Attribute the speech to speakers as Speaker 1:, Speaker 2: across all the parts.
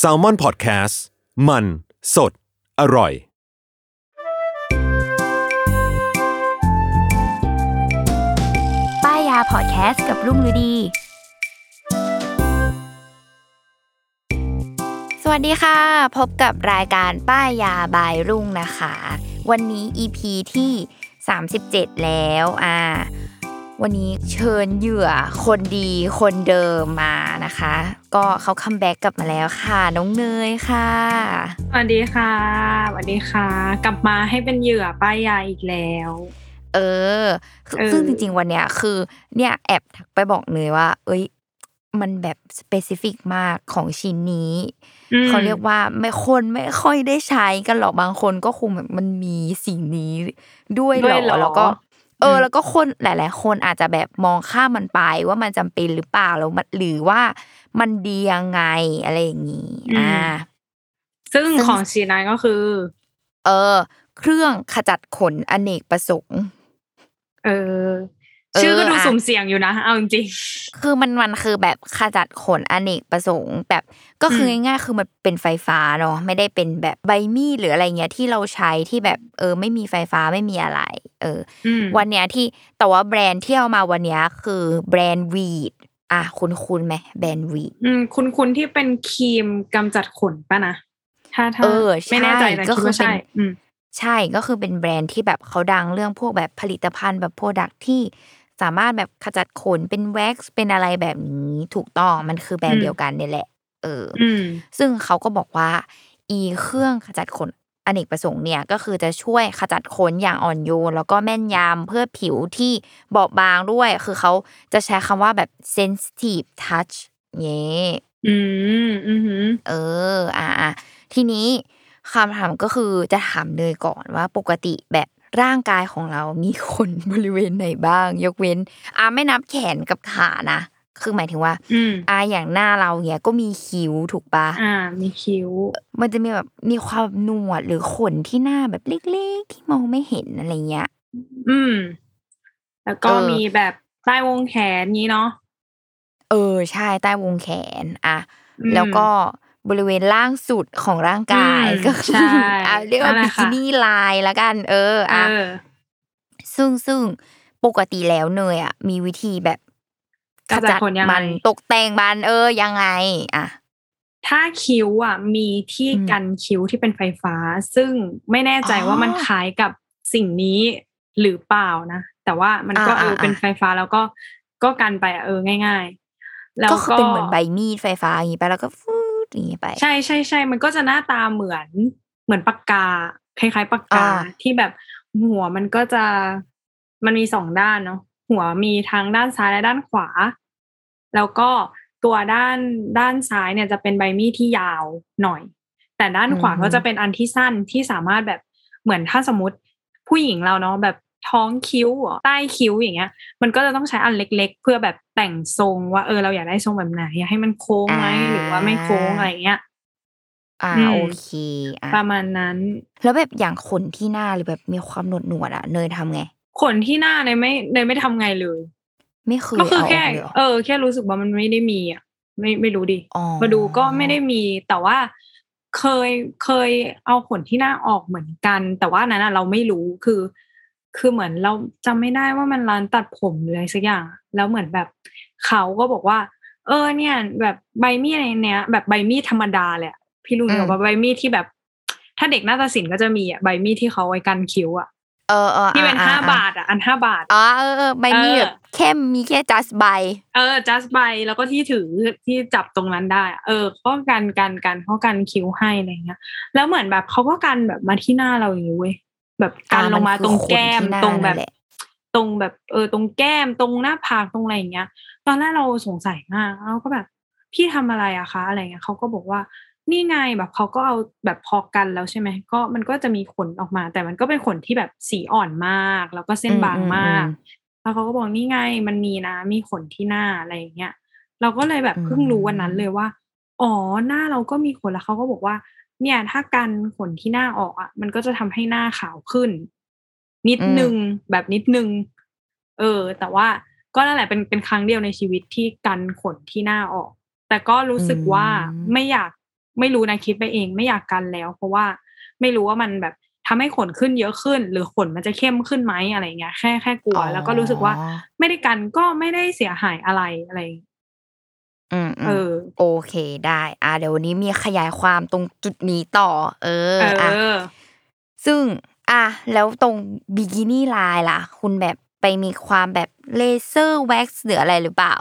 Speaker 1: S a l ม o n PODCAST มัน สด อร่อย
Speaker 2: ป้ายยาพอดแคสต์กับรุ่งฤดี สวัสดีค่ะ พบกับรายการป้ายยาบายรุ่งนะคะ วันนี้ EP ที่ 37 แล้วอ่า วันนี้เชิญเหยื่อคนดีคนเดิมมานะคะ ก็เขา comeback กลับมาแล้วค่ะ น้องเนยค่ะ
Speaker 3: สวัสดีค่ะสวัสดีค่ะ กลับมาให้เป็นเหยื่อป้ายยาอีกแล้ว
Speaker 2: เออคือ
Speaker 3: เออ
Speaker 2: ซึ่งจริง ๆ วันเนี้ยคือเนี่ยแอบทักไปบอกเนยว่า เอ้ย มันแบบ specific มากของชิ้นนี้
Speaker 3: อืม
Speaker 2: เขาเรียกว่าไม่คนไม่ค่อยได้ใช้กันหรอกบางคนก็คงแบบมันมีสิ่งนี้ด้วยหร
Speaker 3: ด้วยเหร
Speaker 2: อ
Speaker 3: อ
Speaker 2: แล้วก็ เอออ
Speaker 3: ม
Speaker 2: แล้วก็คนหลาย ๆ คนอาจจะแบบมองข้ามมันไปว่ามันจำเป็นหรือเปล่าแล้วมันหรือว่ามันดียังไงอะไรอย่างนี้อ่า
Speaker 3: ซึ่ง
Speaker 2: ซึ่ง
Speaker 3: ของชีนายก็คือ
Speaker 2: เออ เครื่องขจัดขนอเนกประสงค์
Speaker 3: เออ
Speaker 2: เออ
Speaker 3: ชื่อก็ดู
Speaker 2: อะ
Speaker 3: สุ่มเสี่ยงอยู่นะ เอาจริง
Speaker 2: คือมันมันคือแบบขจัดขนอเนกประสงค์ แบบก็คือ
Speaker 3: ม
Speaker 2: ง่ายๆคือมันเป็นไฟฟ้าเนาะไม่ได้เป็นแบบใบมีดหรืออะไรเงี้ยที่เราใช้ที่แบบเออ ไม่มีไฟฟ้าไม่มีอะไร เออ
Speaker 3: ๆอืม
Speaker 2: วันเนี้ยที่แต่ว่าแบรนด์ที่เอามาวันเนี้ยคือแบรนด์วีดอะคุณคุณไหมแบรนด์วีด
Speaker 3: อืมคุณคุณที่เป็นครีมกำจัดขนป่ะนะถ้าถ้า
Speaker 2: เออ
Speaker 3: ไม่แน่ใจ
Speaker 2: ใช่
Speaker 3: แต่
Speaker 2: ก็
Speaker 3: คิด
Speaker 2: คือ
Speaker 3: ว่าใช่
Speaker 2: เป็น
Speaker 3: อืม
Speaker 2: ใช่ก็คือเป็นแบรนด์ที่แบบเขาดังเรื่องพวกแบบผลิตภัณฑ์แบบโปรดักที่ สามารถแบบขจัดขนเป็นแว็กซ์เป็นอะไรแบบนี้ถูกต้องมันคือแบรน
Speaker 3: อื
Speaker 2: ด์
Speaker 3: ม
Speaker 2: เดียวกันเนี่ยแหละ เอออ
Speaker 3: อืม
Speaker 2: ซึ่งเขาก็บอกว่า อีเครื่องขจัดขนอเนกประสงค์เนี่ยก็คือจะช่วยขจัดขนอย่างอ่อนโยนแล้วก็แม่นยำเพื่อผิวที่บอบบางด้วย คือเขาจะใช้คำว่าแบบ sensitive touch เย่
Speaker 3: อืมอืมหืม
Speaker 2: เออ อะอะทีนี้คำถามก็คือจะถามเลยก่อนว่าปกติแบบ ร่างกายของเรามีขนบริเวณไหนบ้าง ยกเว้นอะไม่นับแขนกับขานะคือหมายถึงว่า
Speaker 3: อืม
Speaker 2: อะอย่างหน้าเราเนี่ยก็มีคิ้วถูกปะ
Speaker 3: อ่า มีคิ้ว
Speaker 2: มันจะมีแบบมีความหนวดหรือขนที่หน้าแบบเล็กๆที่มองไม่เห็นอะไรเงี้ย
Speaker 3: อืม แล้วก็
Speaker 2: เออ
Speaker 3: มีแบบใต้วงแขนนี้เนาะ
Speaker 2: เออใช่ใต้วงแขน อะ
Speaker 3: อืม
Speaker 2: แล้วก็ บริเวณล่างสุดของร่างกาย
Speaker 3: อืม
Speaker 2: ก็คือ
Speaker 3: ใช่
Speaker 2: อะเรียกว่า
Speaker 3: นั่นแห
Speaker 2: บิ
Speaker 3: ละค่ะ
Speaker 2: กินี่ลายละกัน เออ
Speaker 3: เอ
Speaker 2: อะ
Speaker 3: อ
Speaker 2: ซึ่งซึ่งปกติแล้วเนยอะมีวิธีแบบ
Speaker 3: กำจัดขนยังไง
Speaker 2: มันตกแต่งมันเออยังไง อะ
Speaker 3: ถ้าคิ้วอะ มีที่
Speaker 2: อืม
Speaker 3: กันคิ้วที่เป็นไฟฟ้า ซึ่งไม่แน่ใจ
Speaker 2: อ๋อ
Speaker 3: ว่ามันคล้ายกับสิ่งนี้หรือเปล่านะ แต่ว่ามันก็
Speaker 2: อ่า
Speaker 3: เออ
Speaker 2: อ่า
Speaker 3: เป็นไฟฟ้าแล้วก็ก็กันไปอะเออง่าย ๆ แล้ว
Speaker 2: ก็คือ
Speaker 3: ก็
Speaker 2: เป็นเหมือนใบมีดไฟฟ้าอย่างงี้ไปแล้วก็ฟูด อย่างงี้ไป
Speaker 3: ใช่ใช่ใช่มันก็จะหน้าตาเหมือนเหมือนปากกา คล้ายๆปากกา
Speaker 2: อ่า
Speaker 3: ที่แบบหัวมันก็จะมันมีสองด้านเนาะหัวมีทั้งด้านซ้ายและด้านขวา แล้วก็ตัวด้านด้านซ้ายเนี่ยจะเป็นใบมีดที่ยาวหน่อย แต่ด้านขวา
Speaker 2: อืม
Speaker 3: ก็จะเป็นอันที่สั้นที่สามารถแบบเหมือนถ้าสมมติผู้หญิงเราเนาะแบบ ท้องคิ้วเหรอใต้คิ้วอย่างเงี้ย มันก็จะต้องใช้อันเล็ก ๆ เพื่อแบบแต่งทรงว่าเออเราอยากได้ทรงแบบไหนอยากให้มันโค้งไหมหรือว่าไม่โค้งอะไรเงี้ย
Speaker 2: อ่า
Speaker 3: อืม
Speaker 2: โอเคอะ
Speaker 3: ประมาณนั้น
Speaker 2: แล้วแบบอย่างขนที่หน้าหรือแบบมีความหนวดหนวดๆอะเนยทำไง
Speaker 3: ขนที่หน้าเนยไม่เนยไม่ทำไงเลย
Speaker 2: ไม่เคย
Speaker 3: ก็คือ
Speaker 2: เอาอ
Speaker 3: แค่
Speaker 2: อกเลยเหรอ
Speaker 3: เออ แค่รู้สึกว่ามันไม่ได้มีอะไม่ไม่รู้ดิ
Speaker 2: อ๋อ
Speaker 3: มาดูก็ไม่ได้มีแต่ว่าเคยเคยเอาขนที่หน้าออกเหมือนกัน แต่ว่าอันนั้นอะเราไม่รู้คือ คือเหมือนเราจำไม่ได้ว่ามันร้านตัดผมหรืออะไรสักอย่าง แล้วเหมือนแบบเขาก็บอกว่า เออ เนี่ย แบบใบมีดในเนี้ย แบบใบมีดธรรมดาเลยอะพี่ลุง
Speaker 2: อืม
Speaker 3: บอกว่าใบมีดที่แบบ ถ้าเด็กนาฏศิลป์ก็จะมีอะใบมีดที่เขาไว้กันคิ้วอะ
Speaker 2: เออเออ
Speaker 3: ที่เป็น
Speaker 2: อ่
Speaker 3: ห้า
Speaker 2: อ่
Speaker 3: บาทอะอันห้าบาท
Speaker 2: อ๋อเออเออใบมีด
Speaker 3: เออ
Speaker 2: แบบเข้มมีแค่ just ใบ
Speaker 3: เออ just by แล้วก็ที่ถือที่จับตรงนั้นได้อะเออเขาก็กันกันกันเขากันคิ้วให้อะไรเงี้ย แล้วเหมือนแบบเขาก็กันแบบมาที่หน้าเราอย่างนี้เว้ย แบบกัน
Speaker 2: อ่า
Speaker 3: ลงมา
Speaker 2: มันคือ
Speaker 3: ตรงแก้ม
Speaker 2: ขนที่หน้า
Speaker 3: ตรงแบบ
Speaker 2: นั่นแหละ
Speaker 3: ตรงแบบเออตรงแก้มตรงหน้าผากตรงอะไรอย่างเงี้ย ตอนแรกเราสงสัยมากเราก็แบบพี่ทำอะไรอะคะอะไรเงี้ยเขาก็บอกว่านี่ไงแบบเขาก็เอาแบบพอกันแล้วใช่ไหมก็มันก็จะมีขนออกมา แต่มันก็เป็นขนที่แบบสีอ่อนมาก แล้วก็เส้นบางมาก
Speaker 2: อืมอืมอืม
Speaker 3: แล้วเขาก็บอกนี่ไงมันมีนะ มีขนที่หน้าอะไรอย่างเงี้ยเราก็เลยแบบเพิ่งรู้วันนั้นเลยว่า อ๋อหน้าเราก็มีขนแล้วเขาก็บอกว่า เนี่ยถ้ากันขนที่หน้าออกอะ มันก็จะทำให้หน้าขาวขึ้น นิดนึงแบบนิดนึง เออ แต่ว่าก็นั่นแหละเป็นเป็นครั้งเดียวในชีวิตที่กันขนที่หน้าออก แต่ก็รู้สึกว่า
Speaker 2: อืม
Speaker 3: ไม่อยากไม่รู้นะคิดไปเอง ไม่อยากกันแล้ว เพราะว่าไม่รู้ว่ามันแบบทำให้ขนขึ้นเยอะขึ้น หรือขนมันจะเข้มขึ้นไหมอะไรเงี้ยแค่แค่กลัว แล้วก็รู้สึกว่าไม่ได้กันก็ไม่ได้เสียหายอะไรอะไร
Speaker 2: อืมอืม
Speaker 3: เออ
Speaker 2: โอเคได้ อะเดี๋ยววันนี้มีขยายความตรงจุดนี้ต่อ เออ
Speaker 3: เอ
Speaker 2: อะ
Speaker 3: อ
Speaker 2: ซึ่ง อะแล้วตรงบิกินี่ลายล่ะ คุณแบบไปมีความแบบเลเซอร์แว็กซ์หรืออะไรหรือเปล่า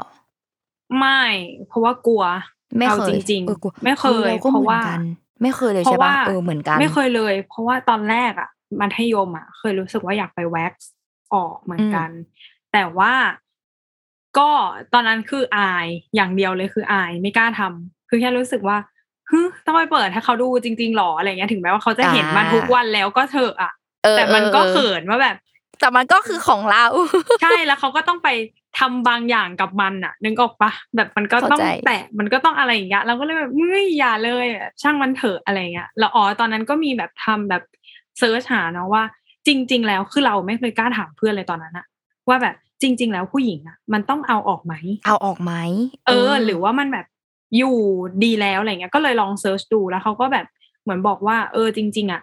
Speaker 3: ไม่ เพราะว่ากลัว
Speaker 2: ไม่
Speaker 3: เอา
Speaker 2: เคย
Speaker 3: จริง
Speaker 2: ออกลัว
Speaker 3: ๆไม่เคย
Speaker 2: ออก็
Speaker 3: เพ
Speaker 2: เห
Speaker 3: ราะ
Speaker 2: มือน
Speaker 3: ว่า
Speaker 2: กันไม่เคยเลย
Speaker 3: เพ
Speaker 2: ใช่
Speaker 3: ราะ
Speaker 2: ป่ะ
Speaker 3: ว่า
Speaker 2: เออเหมือนกัน
Speaker 3: ไม่เคยเลย เพราะว่าตอนแรกอะมัธยมอะ เคยรู้สึกว่าอยากไปแว็กซ์ออกเหมือนกัน แต่ว่า ก็ตอนนั้นคืออายอย่างเดียวเลยคืออายไม่กล้าทำคือแค่รู้สึกว่าฮึต้องไปเปิดให้เขาดูจริงๆหรออะไรเงี้ยถึงแม้ว่าเขาจะเห็นมาทุกวันแล้วก็เถอะอะ
Speaker 2: เออ
Speaker 3: แต่มันก็
Speaker 2: ออ
Speaker 3: เขินว่าแบบ
Speaker 2: แต่มันก็คือของเรา
Speaker 3: ใช่แล้วเขาก็ต้องไปทำบางอย่างกับมันอะ นึกออกปะแบบมันก็ต้อง
Speaker 2: เข้าใจ
Speaker 3: แตะมันก็ต้องอะไรอย่างเงี้ยเราก็เลยแบบเฮ้ยอย่าเลยอะช่างมันเถอะอะไรเงี้ยแล้วอ๋อตอนนั้นก็มีแบบทำแบบsearch หาเนาะว่า จริง ๆ แล้วคือเราไม่เคยกล้าถามเพื่อนเลยตอนนั้นอะว่าแบบ จริง ๆ แล้วผู้หญิงอะมันต้องเอาออกไหม
Speaker 2: เอาออกไหม
Speaker 3: เออ หรือว่ามันแบบอยู่ดีแล้วอะไรเงี้ย ก็เลยลอง search ดูแล้วเขาก็แบบเหมือนบอกว่า เออ จริง ๆอะ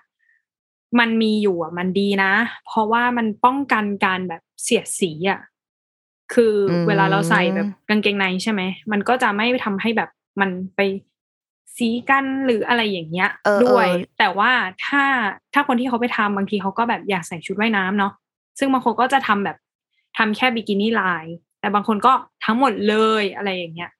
Speaker 3: มันมีอยู่อะมันดีนะ เพราะว่ามันป้องกันการแบบเสียดสีอะคืออ
Speaker 2: ม
Speaker 3: เวลาเราใส่แบบกางเกงในใช่ไหมมันก็จะไม่ทำให้แบบมันไปสีกันหรืออะไรอย่างเงี้ย
Speaker 2: เออ
Speaker 3: ด้วย
Speaker 2: เออ
Speaker 3: แต่ว่าถ้าถ้าคนที่เขาไปทำบางทีเขาก็แบบอยากใส่ชุดว่ายน้ำเนาะซึ่งบางคนก็จะทำแบบ ทำแค่บิกินี่ลายแต่บางคนก็ทั้งหมดเลยอะไรอย่างเงี้ย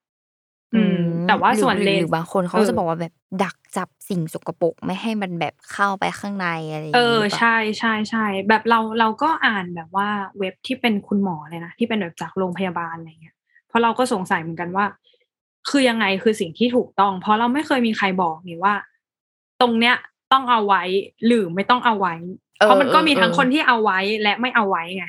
Speaker 3: อืม แต่ว่า
Speaker 2: หรือ
Speaker 3: ส่วน
Speaker 2: หรือ
Speaker 3: เลน
Speaker 2: หรือบางคนเขา
Speaker 3: เออ
Speaker 2: จะบอกว่าแบบดักจับสิ่งสกปรกไม่ให้มันแบบเข้าไปข้างในอะไรอย่าง
Speaker 3: เอ
Speaker 2: งี้
Speaker 3: อ
Speaker 2: หรือเปล่า
Speaker 3: ใช่ใช่ใช่แบบเราเราก็อ่านแบบว่าเว็บที่เป็นคุณหมอเลยนะที่เป็นแบบจากโรงพยาบาลอะไรเงี้ยเพราะเราก็สงสัยเหมือนกันว่า คือยังไงคือสิ่งที่ถูกต้อง เพราะเราไม่เคยมีใครบอกนี่ว่า ตรงเนี้ยต้องเอาไว้หรือไม่ต้องเอาไว้ เพราะมันก็มีทั้งคนที่เอาไว้และไม่เอาไว้ไง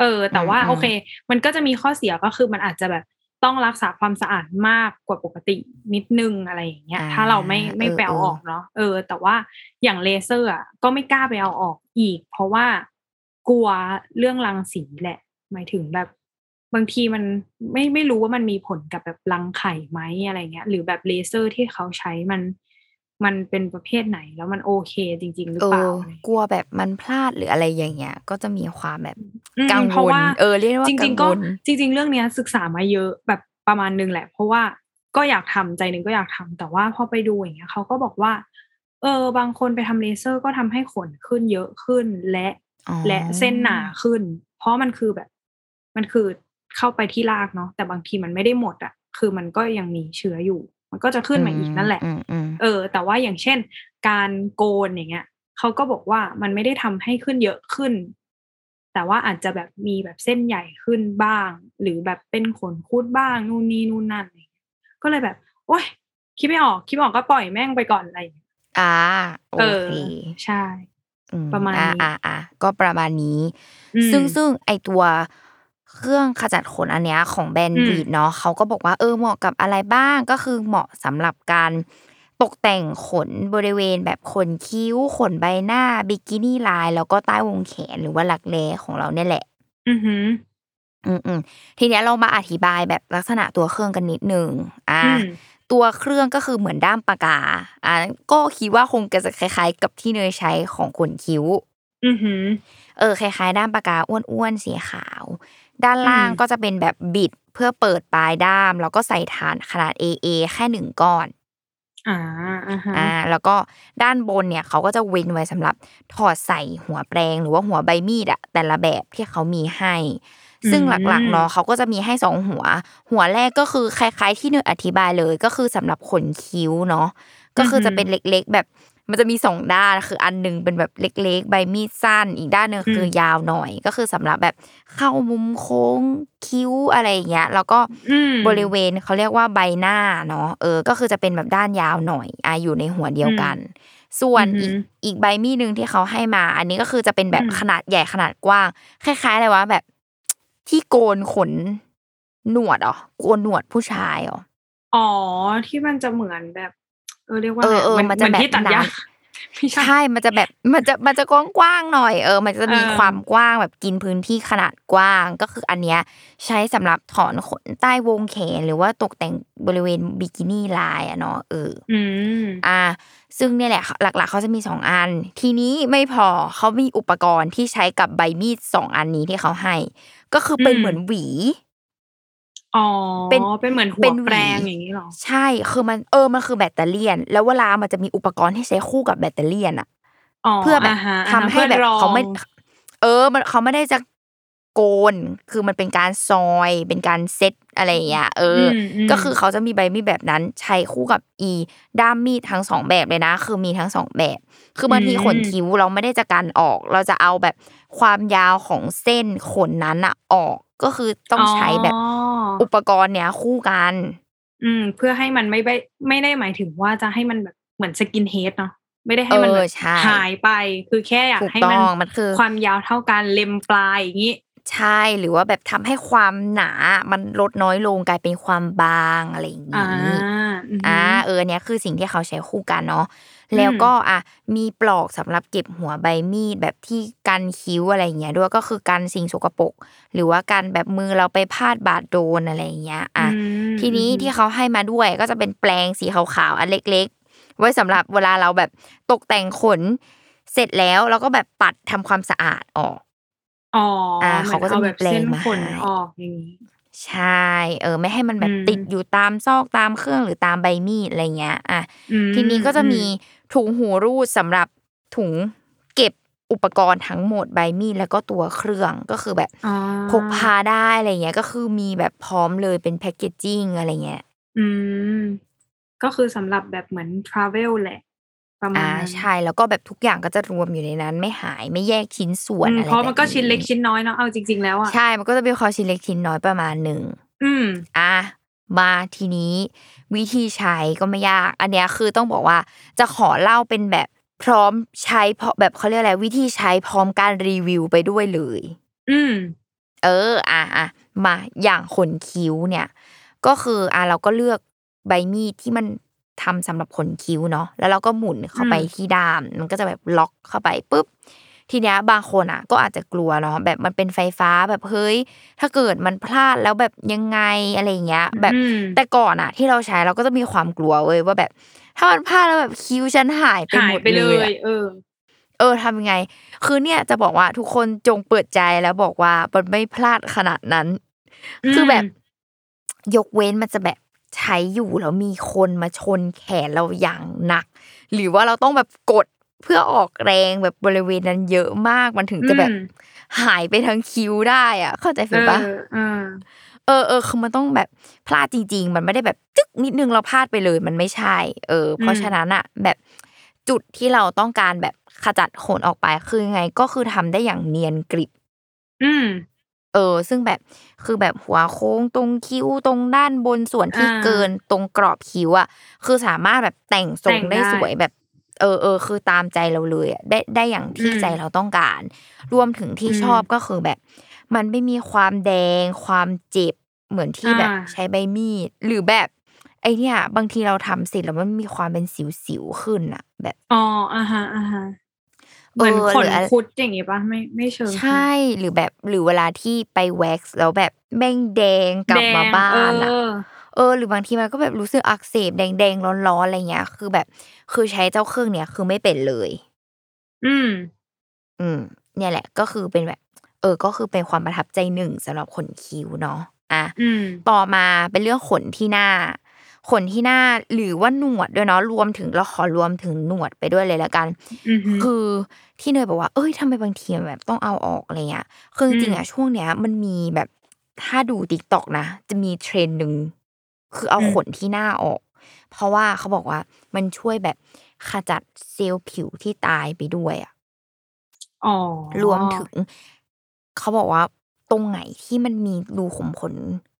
Speaker 3: เออ แต่ว่าโอเค มันก็จะมีข้อเสียก็คือมันอาจจะแบบต้องรักษาความสะอาดมากกว่าปกตินิดนึงอะไรอย่างเงี้ย ถ้าเราไม่ไม่ไปเอาออกเนาะเออ แต่ว่าอย่างเลเซอร์อะก็ไม่กล้าไปเอาออกอีก เพราะว่ากลัวเรื่องรังสีแหละ หมายถึงแบบบางทีมันไม่ไม่รู้ว่ามันมีผลกับแบบรังไข่ไหมอะไรเงี้ย หรือแบบเลเซอร์ที่เขาใช้มัน มันเป็นประเภทไหน แล้วมันโอเคจริง ๆ หรือ
Speaker 2: เอ
Speaker 3: เปล่า
Speaker 2: อ
Speaker 3: อะไรเงี้ย
Speaker 2: กลัวแบบมันพลาดหรืออะไรอย่างเงี้ย ก็จะมีความแบบ
Speaker 3: อืม
Speaker 2: กัง
Speaker 3: เพ
Speaker 2: ว
Speaker 3: ราะ
Speaker 2: ล
Speaker 3: ว่า
Speaker 2: เออเรียกได้ว่า
Speaker 3: จ
Speaker 2: กั
Speaker 3: ริ
Speaker 2: ง
Speaker 3: งๆก็
Speaker 2: วล
Speaker 3: จริง ๆ เรื่องเนี้ยศึกษามาเยอะแบบประมาณนึงแหละ เพราะว่าก็อยากทำใจหนึ่งก็อยากทำแต่ว่าพอไปดูอย่างเงี้ยเขาก็บอกว่า เออ บางคนไปทำเลเซอร์ก็ทำให้ขนขึ้นเยอะขึ้นและ
Speaker 2: อ๋อ
Speaker 3: และเส้นหนาขึ้น เพราะมันคือแบบ มันคือเข้าไปที่รากเนาะแต่บางทีมันไม่ได้หมดอะ คือมันก็ยังมีเชื้ออยู่ มันก็จะขึ้นมาอีกนั่นแหละ
Speaker 2: อืมอืม
Speaker 3: เออ แต่ว่าอย่างเช่น การโกนอย่างเงี้ยเขาก็บอกว่ามันไม่ได้ทำให้ขึ้นเยอะขึ้น แต่ว่าอาจจะแบบมีแบบเส้นใหญ่ขึ้นบ้าง หรือแบบเป็นขนคุดบ้างนู่นนี่นู่นนั่นอะไรอย่างเงี้ยก็เลยแบบ โอ๊ยคิดไม่ออกคิดไม่ออกก็ปล่อยแม่งไปก่อนอะไรอย่างเงี้ย
Speaker 2: อ่าโอ
Speaker 3: เออ
Speaker 2: เค
Speaker 3: ใช่
Speaker 2: อื
Speaker 3: ประมาณ
Speaker 2: อ่
Speaker 3: นี้
Speaker 2: อ่าอ่าก็ประมาณนี้
Speaker 3: อืม
Speaker 2: ซึ่งซึ่งไอตัว เครื่องขจัดขนอันเนี้ยของแบรนด์
Speaker 3: อืม
Speaker 2: Veet เนาะเขาก็บอกว่าเออเหมาะกับอะไรบ้างก็คือเหมาะสำหรับการตกแต่งขนบริเวณแบบขนคิ้ว ขนใบหน้า bikini line แล้วก็ใต้วงแขนหรือว่ารักแร้ของเราเนี่ยแหละ
Speaker 3: อือหือ
Speaker 2: อืมอืมทีเนี้ยเรามาอธิบายแบบลักษณะตัวเครื่องกันนิดหนึ่งอ่า
Speaker 3: อืม
Speaker 2: ตัวเครื่องก็คือเหมือนด้ามปากกาอ่าก็คิดว่าคงจะคล้าย ๆ กับที่เนยใช้ของขนคิ้ว
Speaker 3: อือหือ
Speaker 2: เออคล้ายๆด้ามปากกาอ้วนๆสีขาว ด้านล่าง
Speaker 3: อืม
Speaker 2: ก็จะเป็นแบบบิดเพื่อเปิดปลายด้าม แล้วก็ใส่ฐานขนาด AA แค่หนึ่งก้อน
Speaker 3: อ่าอ่าฮะ
Speaker 2: อ่าแล้วก็ด้านบนเนี่ยเขาก็จะเว้นไว้สำหรับถอดใส่หัวแปรงหรือว่าหัวใบมีดอะแต่ละแบบที่เขามีให้ ซึ่งหลักๆเนาะเขาก็จะมีให้สองหัว หัวแรกก็คือคล้าย ๆ ที่เนยอธิบายเลยก็คือสำหรับขนคิ้วเนาะก็คือจะเป็นเล็ก ๆ แบบ มันจะมีสองด้านคืออันหนึงเป็นแบบเล็ก ๆ ใบมีดสั้น อีกด้านหนึ่งคือยาวหน่อย ก็คือสำหรับแบบเข้ามุมโค้งคิ้วอะไรอย่างเงี้ยแล้วก็
Speaker 3: อืม
Speaker 2: บริเวณเขาเรียกว่าใบหน้าเนาะเออ ก็คือจะเป็นแบบด้านยาวหน่อยอะอยู่ในหัวเดียวกัน ส่วน
Speaker 3: อือหื
Speaker 2: อี
Speaker 3: อ
Speaker 2: กอีกใบมีดหนึ่งที่เขาให้มา อันนี้ก็คือจะเป็นแบบ
Speaker 3: อืม
Speaker 2: ขนาดใหญ่ขนาดกว้างคล้ายๆอะไรวะแบบที่โกนขนหนวดเหรอโกนหนวดผู้ชายเหรอ
Speaker 3: อ๋อที่มันจะเหมือนแบบ เออเรียกว่า
Speaker 2: เออเออ
Speaker 3: ห
Speaker 2: มันจะ
Speaker 3: เห
Speaker 2: แบบ
Speaker 3: ที่ตัดหญ้า
Speaker 2: หนา
Speaker 3: ไม่ใช่
Speaker 2: ใช่ มันจะแบบ มันจะ มันจะกว้างๆหน่อย เออ มันจะมี
Speaker 3: เออ
Speaker 2: ความกว้างแบบกินพื้นที่ขนาดกว้าง ก็คืออันเนี้ยใช้สำหรับถอนขนใต้วงแขน หรือว่าตกแต่งบริเวณบิกินี่ลายอะเนาะ เออ
Speaker 3: อืม
Speaker 2: อ่า ซึ่งเนี่ยแหละ หลัก ๆ เขาจะมีสองอัน ทีนี้ไม่พอ เขามีอุปกรณ์ที่ใช้กับใบมีดสองอันนี้ที่เขาให้ ก็คือเป็น
Speaker 3: อืม
Speaker 2: เหมือนหวี
Speaker 3: อ๋อ
Speaker 2: เป็น
Speaker 3: เป็นเหมือนหั
Speaker 2: เป็
Speaker 3: วน
Speaker 2: หวี
Speaker 3: แปรงอย่างนี้เหรอ
Speaker 2: ใช่คือมันเออมันคือแบตเตอรี่ยน แล้วเวลามันจะมีอุปกรณ์ที่ใช้คู่กับแบตเตอรี่ยนอะเพื่อแบบา
Speaker 3: ฮะ
Speaker 2: ทำให้แบบ
Speaker 3: พื่อรอง
Speaker 2: เขาไม่ เออ มันเขาไม่ได้จะ โกน คือมันเป็นการซอย เป็นการเซตอะไรอย่างเงี้ยเอออ
Speaker 3: มม
Speaker 2: ก็คือเขาจะมีใบมีดแบบนั้นใช้คู่กับอีด้ามมีดทั้งสองแบบเลยนะ คือมีทั้งสองแบบ คือบางที
Speaker 3: อืม
Speaker 2: ขนคิ้วเราไม่ได้จะกันออก เราจะเอาแบบความยาวของเส้นขนนั้นอะออก ก็คือต้องใช้แบบ
Speaker 3: อ๋อ
Speaker 2: อุปกรณ์เนี้ยคู่กัน
Speaker 3: อืม เพื่อให้มันไม่ไปไม่ได้หมายถึงว่าจะให้มันแบบเหมือนสกินเฮดเนาะไม่ได้ให้มัน
Speaker 2: เออ
Speaker 3: แบบ
Speaker 2: ใช่
Speaker 3: หายไป คือแค่อยาก
Speaker 2: ถูก
Speaker 3: ให้
Speaker 2: ต้
Speaker 3: มัน
Speaker 2: องมันคือ
Speaker 3: ความยาวเท่ากันเล็มปลายอย่างนี้
Speaker 2: ใช่หรือว่าแบบทำให้ความหนามันลดน้อยลงกลายเป็นความบางอะไรอย่าง
Speaker 3: อ่า
Speaker 2: นี้
Speaker 3: อืม
Speaker 2: อ่าเอออนเนี้ยคือสิ่งที่เขาใช้คู่กันเนาะแล้วก็อะมีปลอกสำหรับเก็บหัวใบมีดแบบที่กันคิ้วอะไรอย่างเงี้ยด้วยก็คือกันสิ่งสกปรกหรือว่าการแบบมือเราไปพาดบาดโดนอะไรอย่างเงี้ยอะ
Speaker 3: อืม
Speaker 2: ทีนี้
Speaker 3: อืม
Speaker 2: ที่เขาให้มาด้วยก็จะเป็นแปลงสีขาวๆอันเล็ก ๆ ไว้สำหรับเวลาเราแบบตกแต่งขนเสร็จแล้วเราก็แบบปัดทำความสะอาดออก
Speaker 3: อ๋อ
Speaker 2: อ่า
Speaker 3: หมือน
Speaker 2: เขาก็จะมี
Speaker 3: แบบ
Speaker 2: แปลง
Speaker 3: เส้น
Speaker 2: มา
Speaker 3: ขน
Speaker 2: ให้
Speaker 3: ออกอย่างนี้
Speaker 2: ใช่ เออ ไม่ให้มันแบบ
Speaker 3: อืม
Speaker 2: ติดอยู่ตามซอกตามเครื่องหรือตามใบมีดอะไรเงี้ย อะ
Speaker 3: อืม
Speaker 2: ทีนี้ก็จะ
Speaker 3: อื
Speaker 2: มีถุงหูรูดสำหรับถุงเก็บอุปกรณ์ทั้งหมดใบมีดแล้วก็ตัวเครื่องก็คือแบบ
Speaker 3: อ๋อ
Speaker 2: พกพาได้อะไรเงี้ย ก็คือมีแบบพร้อมเลยเป็นแพคเกจจิ้งอะไรเงี้ย
Speaker 3: อืม ก็คือสำหรับแบบเหมือนทราเวลแหละ ประมา
Speaker 2: อ่า
Speaker 3: ณนั้น
Speaker 2: ใช่แล้วก็แบบทุกอย่างก็จะรวมอยู่ในนั้น ไม่หายไม่แยกชิ้นส่วน
Speaker 3: อืม
Speaker 2: อะไร
Speaker 3: เพราะมันก็
Speaker 2: แบบ
Speaker 3: ชิ้นเล็กชิ้นน้อยเนาะเอาจริง ๆแล้วอะ
Speaker 2: ใช่มันก็จะเป็นคอชิ้นเล็กชิ้นน้อยประมาณหนึ่ง
Speaker 3: อืม
Speaker 2: อะมาทีนี้วิธีใช้ก็ไม่ยาก อันเนี้ยคือต้องบอกว่าจะขอเล่าเป็นแบบพร้อมใช้เพราะแบบเขาเรียกอะไรวิธีใช้พร้อมการรีวิวไปด้วยเลย
Speaker 3: อืม
Speaker 2: เออ อะอะมาอย่างขนคิ้วเนี่ย ก็คืออะเราก็เลือกใบมีดที่มัน ทำสำหรับขนคิ้วเนาะแล้วเราก็หมุนเข้าไป
Speaker 3: อืม
Speaker 2: ที่ด้าม มันก็จะแบบล็อกเข้าไปปุ๊บทีเนี้ยบางคนอะ ก็อาจจะกลัวเนาะแบบมันเป็นไฟฟ้าแบบเฮ้ย ถ้าเกิดมันพลาดแล้วแบบยังไงอะไรอย่างเงี้ย แบบ
Speaker 3: อืม
Speaker 2: แต่ก่อนอะที่เราใช้เราก็จะมีความกลัวเว้ยว่าแบบ ถ้ามันพลาดแล้วแบบคิ้วฉันหายไป
Speaker 3: หา
Speaker 2: หม
Speaker 3: ย
Speaker 2: ด
Speaker 3: ไปเล
Speaker 2: เลย
Speaker 3: ย
Speaker 2: อะ
Speaker 3: เออ
Speaker 2: เออทำยังไง คือเนี่ยจะบอกว่าทุกคนจงเปิดใจแล้วบอกว่ามันไม่พลาดขนาดนั้น
Speaker 3: อืม
Speaker 2: คือแบบยกเว้นมันจะแบบ ใช้อยู่แล้วมีคนมาชนแขนเราอย่างหนัก หรือว่าเราต้องแบบกดเพื่อออกแรงแบบบริเวณนั้นเยอะมากมันถึงจะแบบ
Speaker 3: อืม
Speaker 2: หายไปทั้งคิ้วได้อะ เข้าใจ
Speaker 3: เอ
Speaker 2: ฟิล
Speaker 3: อ
Speaker 2: ปะ
Speaker 3: เออ
Speaker 2: เออเออคือมันต้องแบบพลาดจริง ๆ มันไม่ได้แบบจึ๊กนิดนึงเราพลาดไปเลย มันไม่ใช่ เออ เพราะ
Speaker 3: อืม
Speaker 2: ฉะนั้นอะแบบจุดที่เราต้องการแบบขจัดขนออกไปคือยังไงก็คือทำได้อย่างเนียนกริบ
Speaker 3: อืม
Speaker 2: เออ ซึ่งแบบคือแบบหัวโค้งตรงคิ้วตรงด้านบนส่วนที่
Speaker 3: อ่า
Speaker 2: เกินตรงกรอบคิ้วอะคือสามารถแบบแต่งทรง
Speaker 3: แต่งได้
Speaker 2: ได้สวยแบบเออเออคือตามใจเราเลยอะได้ได้อย่างที่
Speaker 3: อืม
Speaker 2: ใจเราต้องการ รวมถึงที่
Speaker 3: อืม
Speaker 2: ชอบก็คือแบบ มันไม่มีความแดง ความเจ็บเหมือนที่แบบ
Speaker 3: อ่า
Speaker 2: ใช้ใบมีด หรือแบบไอเนี่ย บางทีเราทำเสร็จแล้วมันมีความเป็นสิวๆขึ้นอะแบบ
Speaker 3: อ๋ออ่าฮะอ่าฮะ เหมือน
Speaker 2: เออ
Speaker 3: ขน
Speaker 2: หรืออะไร
Speaker 3: คุดอย่างงี้ปะไม่ไม่เชิง
Speaker 2: ใช่หรือแบบหรือเวลาที่ไปแว็กซ์แล้วแบบแม่งแดงกลับมาบ้านอะ
Speaker 3: เออ
Speaker 2: เออหรือบางทีมันก็แบบรู้สึกอักเสบแดงๆร้อนๆอะไรเงี้ย คือแบบ คือใช้เจ้าเครื่องเนี้ยคือไม่เป็นเลย
Speaker 3: อืม
Speaker 2: อืม เนี่ยแหละ ก็คือเป็นแบบ เออ ก็คือเป็นความประทับใจหนึ่งสำหรับขนคิ้วเนาะอะ
Speaker 3: อืม
Speaker 2: ต่อมาเป็นเรื่องขนที่หน้า ขนที่หน้าหรือว่าหนวดด้วยเนาะรวมถึงเราขอรวมถึงหนวดไปด้วยเลยละกัน
Speaker 3: อือฮึ
Speaker 2: คือที่เนยบอกว่าเอ้ยทำไมบางทีแบบต้องเอาออกอะไรเงี้ยคือจริงๆอะช่วงเนี้ย มันมีแบบถ้าดู TikTok นะจะมีเทรนด์หนึ่งคือเอาขนที่หน้าออก เพราะว่าเขาบอกว่ามันช่วยแบบขจัดเซลล์ผิวที่ตายไปด้วยอะ
Speaker 3: อ๋อ
Speaker 2: รวมถึง เขาบอกว่าตรงไหนที่มันมีรูขุมขน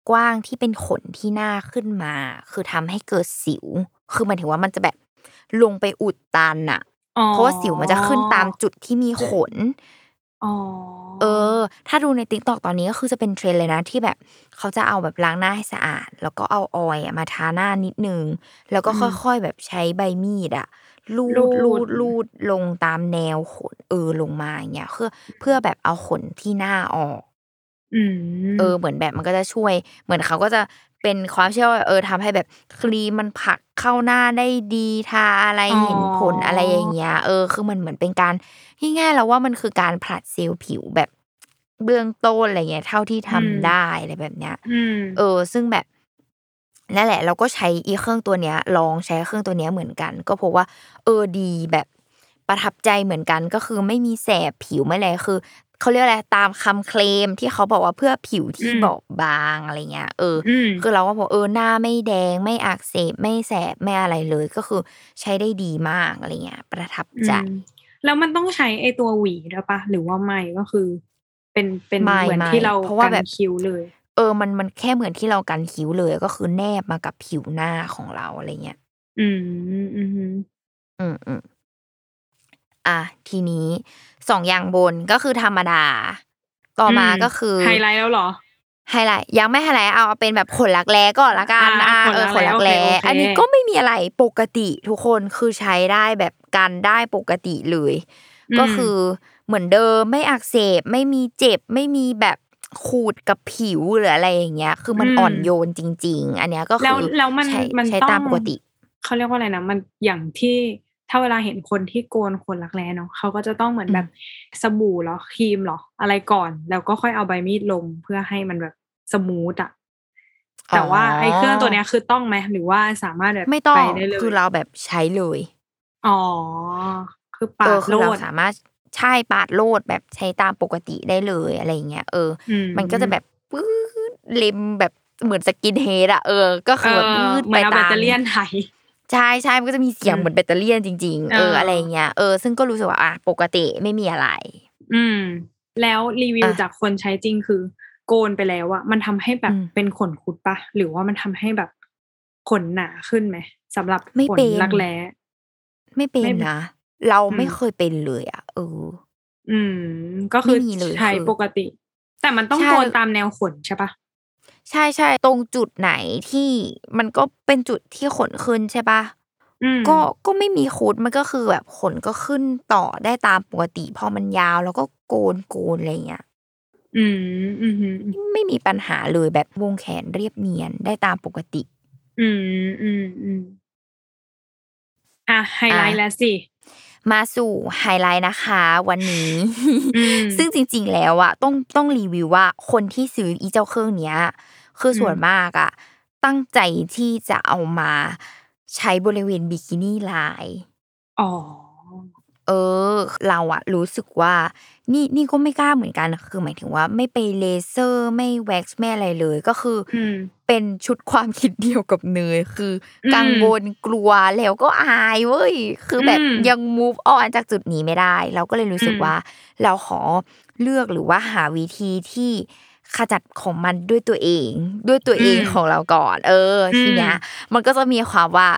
Speaker 2: กว้างที่เป็นขนที่หน้าขึ้นมา คือทำให้เกิดสิว คือหมายถึงว่ามันจะแบบลงไปอุดตันอะ
Speaker 3: อ๋อ
Speaker 2: เพราะว่าสิวมันจะขึ้นตามจุดที่มีขน
Speaker 3: อ๋อ
Speaker 2: เออ ถ้าดูใน TikTok ตอนนี้ก็คือจะเป็นเทรนด์เลยนะที่แบบ เขาจะเอาแบบล้างหน้าให้สะอาด แล้วก็เอา oil อะมาทาหน้านิดนึง แล้วก็ค่อยๆแบบใช้ใบมีดอะลูดลูดลูดลงตามแนวขนเออลงมาอย่างเงี้ยเพื่อเพื่อแบบเอาขนที่หน้าออก
Speaker 3: อืม
Speaker 2: เออเหมือนแบบมันก็จะช่วย เหมือนเขาก็จะเป็นความเชื่อว่าเออทำให้แบบครีมมันผลักเข้าหน้าได้ดีทาอะไรเห็นผลอะไรอย่างเงี้ยเออคือมันเหมือนเป็นการง่ายๆแล้วว่ามันคือการผลัดเซลล์ผิวแบบเบื้องต้นอะไรเงี้ยเท่าที่ทำได้อะไรแบบเนี้ย
Speaker 3: อืม
Speaker 2: เออ ซึ่งแบบนั่นแหละ เราก็ใช้อีเครื่องตัวเนี้ย ลองใช้เครื่องตัวเนี้ยเหมือนกัน ก็พบว่า เออดีแบบประทับใจเหมือนกันก็คือไม่มีแสบผิวไม่อะไรคือ เขาเรียกอะไรตามคำเคลมที่เขาบอกว่าเพื่อผิวที่
Speaker 3: อืม
Speaker 2: บอบบางอะไรเงี้ยเอออ
Speaker 3: อืม
Speaker 2: คือเราก็บอกเออหน้าไม่แดงไม่อักเสบไม่แสบไม่อะไรเลยก็คือใช้ได้ดีมากอะไรเงี้ยประทับใจ
Speaker 3: อืมแล้วมันต้องใช้ไอตัวหวีด้วยปะหรือว่าไม่ก็คือ เป็นเป็น
Speaker 2: ไม่
Speaker 3: เหมือน
Speaker 2: ไม่
Speaker 3: ที่เรา
Speaker 2: เพราะว่าแบบ
Speaker 3: กันคิ้วเลย
Speaker 2: เออมันมันแค่เหมือนที่เรากันคิ้วเลยก็คือแนบมากับผิวหน้าของเราอะไรเงี้ย
Speaker 3: อืมอืมอืม
Speaker 2: อืม อืมอะทีนี้สองอย่างบนก็คือธรรมดา ต่อมาก็คือ
Speaker 3: ไฮไลท์แล้วเหรอ
Speaker 2: ไฮไลท์ยังไม่ไฮไลท์เอาเป็นแบบขนรักแร้ก่อนละกัน
Speaker 3: อ่า
Speaker 2: อ่าเออ
Speaker 3: ข
Speaker 2: ข
Speaker 3: น
Speaker 2: น
Speaker 3: รั
Speaker 2: รั
Speaker 3: ก
Speaker 2: ก
Speaker 3: แร้
Speaker 2: แร้
Speaker 3: โอเค
Speaker 2: อันนี้ก็ไม่มีอะไรปกติทุกคนคือใช้ได้แบบกันได้ปกติเลย
Speaker 3: อืม
Speaker 2: ก็คือเหมือนเดิมไม่อักเสบไม่มีเจ็บไม่มีแบบขูดกับผิวหรืออะไรอย่างเงี้ย คือมันอ่อนโยนจริง ๆ อันเนี้ยก็
Speaker 3: แล้
Speaker 2: คื
Speaker 3: ว
Speaker 2: อ
Speaker 3: แล้วมัน
Speaker 2: ใช้
Speaker 3: มัน
Speaker 2: ใช้
Speaker 3: ต้อง
Speaker 2: ตามปกติ
Speaker 3: เขาเรียกว่าอะไรนะมันอย่างที่ ถ้าเวลาเห็นคนที่โกนขนรักแร้เนาะเขาก็จะต้องเหมือน
Speaker 2: อืม
Speaker 3: แบบสบู่เหรอครีมเหรออะไรก่อน แล้วก็ค่อยเอาใบมีดลงเพื่อให้มันแบบสมูทอะแต่ว่าไอ้เครื่องตัวเนี้ยคือต้องไหมหรือว่าสามารถแบบ
Speaker 2: ไม่ต้อง
Speaker 3: ไปได้เลย
Speaker 2: คือเราแบบใช้เลย
Speaker 3: อ๋อคือปา
Speaker 2: เออ
Speaker 3: ด
Speaker 2: คื
Speaker 3: โล
Speaker 2: อเรา
Speaker 3: ด
Speaker 2: สามารถใช่ปาดโลดแบบใช้ตามปกติได้เลยอะไรอย่างเงี้ยเออ
Speaker 3: อื
Speaker 2: มันก็จะแบบปื๊ดเล็มแบบเหมือนสกินเฮดอะเออ ก็
Speaker 3: เอ
Speaker 2: คือแบบ
Speaker 3: อ
Speaker 2: ปื๊ด
Speaker 3: เหมื
Speaker 2: ไป
Speaker 3: อนเอาแบ
Speaker 2: ตา
Speaker 3: ต
Speaker 2: ม
Speaker 3: เตอรี่ไถ
Speaker 2: ใช่ใช่มันก็จะมีเสียง
Speaker 3: อืม
Speaker 2: เหมือนแบตเตอรี่จริง ๆ เออ
Speaker 3: เอออ
Speaker 2: อะไรอย่างเงี้ยเออซึ่งก็รู้สึกว่าอะปกติไม่มีอะไร
Speaker 3: อืม แล้วรีวิว
Speaker 2: อะ
Speaker 3: จากคนใช้จริงคือ โกนไปแล้วอะมันทำให้แบบ
Speaker 2: อืม
Speaker 3: เป็นขนคุดปะหรือว่ามันทำให้แบบขนหนาขึ้นไหมสำหรับ
Speaker 2: ไม่
Speaker 3: ขน
Speaker 2: เป็น
Speaker 3: รักแร้
Speaker 2: ไม่เป็น
Speaker 3: ไม่เป็น
Speaker 2: นะเราไม่
Speaker 3: อืม
Speaker 2: เคยเป็นเลยอะเออ
Speaker 3: อืม ก็คือ
Speaker 2: ไม่มีเลย
Speaker 3: ใช้
Speaker 2: คือ
Speaker 3: ปกติ แต่มันต้อง
Speaker 2: ใช่
Speaker 3: โกนตามแนวขนใช่ปะ
Speaker 2: ใช่ใช่ตรงจุดไหนที่มันก็เป็นจุดที่ขนขึ้นใช่ปะ
Speaker 3: อืม
Speaker 2: ก็ก็ไม่มีคุดมันก็คือแบบขนก็ขึ้นต่อได้ตามปกติพอมันยาวแล้วก็โกนโกนอะไรเงี้ย
Speaker 3: อืมอืมอืม
Speaker 2: ไม่มีปัญหาเลยแบบวงแขนเรียบเนียนได้ตามปกติ
Speaker 3: อืมอืมอืมอะไฮไลท์
Speaker 2: อะ
Speaker 3: แล้วสิ
Speaker 2: มาสู่ไฮไลท์นะคะ วันนี้
Speaker 3: อืม
Speaker 2: ซึ่งจริง ๆ แล้วอะต้องต้องรีวิวว่าคนที่ซื้ออีเจ้าเครื่องเนี้ย คือส่วน
Speaker 3: อืม
Speaker 2: มากอะตั้งใจที่จะเอามาใช้บริเวณ bikini line
Speaker 3: อ๋อ
Speaker 2: เออ เราอะรู้สึกว่า นี่นี่ก็ไม่กล้าเหมือนกันคือหมายถึงว่า ไม่ไปเลเซอร์ไม่แว็กซ์ไม่อะไรเลยก็คืออ
Speaker 3: อืม
Speaker 2: เป็นชุดความคิดเดียวกับเนยคืออ
Speaker 3: ม
Speaker 2: กังวลกลัวแล้วก็อายเว้ยคือแบบ
Speaker 3: อืม
Speaker 2: ยัง move on จากจุดนี้ไม่ได้ เราก็เลยรู้สึก
Speaker 3: อืม
Speaker 2: ว่า เราขอเลือกหรือว่าหาวิธีที่ ขจัดของมันด้วยตัวเอง ด้วยตัวเองของเราก่อน เออ ทีเนี้ยมันก็จะมีความว่า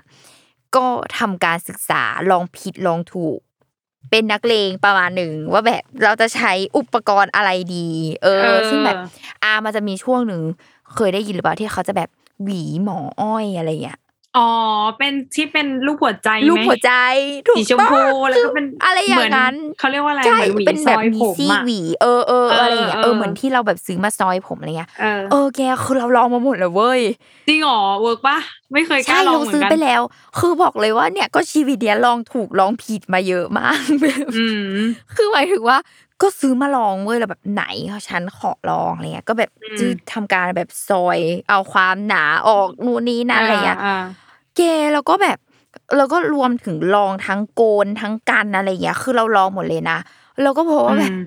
Speaker 2: ก็ทำการศึกษาลองผิดลองถูก เป็นนักเลงประมาณหนึ่งว่าแบบเราจะใช้อุปกรณ์อะไรดีเออ
Speaker 3: เออ
Speaker 2: ซึ่งแบบอามันจะมีช่วงหนึ่งเคยได้ยินหรือเปล่าที่เขาจะแบบหวีหมออ้อยอะไรเงี้ย
Speaker 3: อ๋อ เป็นที่เป็นรูปหัวใจไหม
Speaker 2: รูปหัวใจถูก
Speaker 3: สีชมพู
Speaker 2: ต้อง
Speaker 3: แล้วก็เป็น
Speaker 2: อะไรอย่างนั้น
Speaker 3: เหมืเขาเรียกว่าอะไร
Speaker 2: ใช่
Speaker 3: เหมือนหวี
Speaker 2: เป็น
Speaker 3: ซ
Speaker 2: แบบ
Speaker 3: อย
Speaker 2: มี
Speaker 3: ผม
Speaker 2: ซี่
Speaker 3: อะ
Speaker 2: หวีเออเออ
Speaker 3: เออ
Speaker 2: อะไรอย่างเงี้ย
Speaker 3: เออ
Speaker 2: เออเหมือนที่เราแบบซื้อมาซอยผมอะไรเงี้ย
Speaker 3: เออ
Speaker 2: เออแกคือเราลองมาหมดเลยเว้ย
Speaker 3: จริงเหรอ work ปะไม่เคยก
Speaker 2: ใช่
Speaker 3: ล้าลอง
Speaker 2: เรา
Speaker 3: เหมือ
Speaker 2: ซื้อน
Speaker 3: กัน
Speaker 2: ไปแล้ว คือบอกเลยว่าเนี่ยก็ชีวิตเนี้ยลองถูกลองผิดมาเยอะมาก
Speaker 3: อืม
Speaker 2: คือหมายถึงว่าก็ซื้อมาลองเว้ยแล้วแบบไหนฉันขอลองอะไรเงี้ยก็แบบจืดทำการแบบซอย เอาความหนาออกนู่นนี่นั่นอะไรเงี้ย
Speaker 3: อ่า
Speaker 2: เกแล้วก็แบบแล้วก็รวมถึงลองทั้งโกนทั้งกันอะไรเงี้ย คือเราลองหมดเลยนะเราก็พบว่าแบบ
Speaker 3: อืม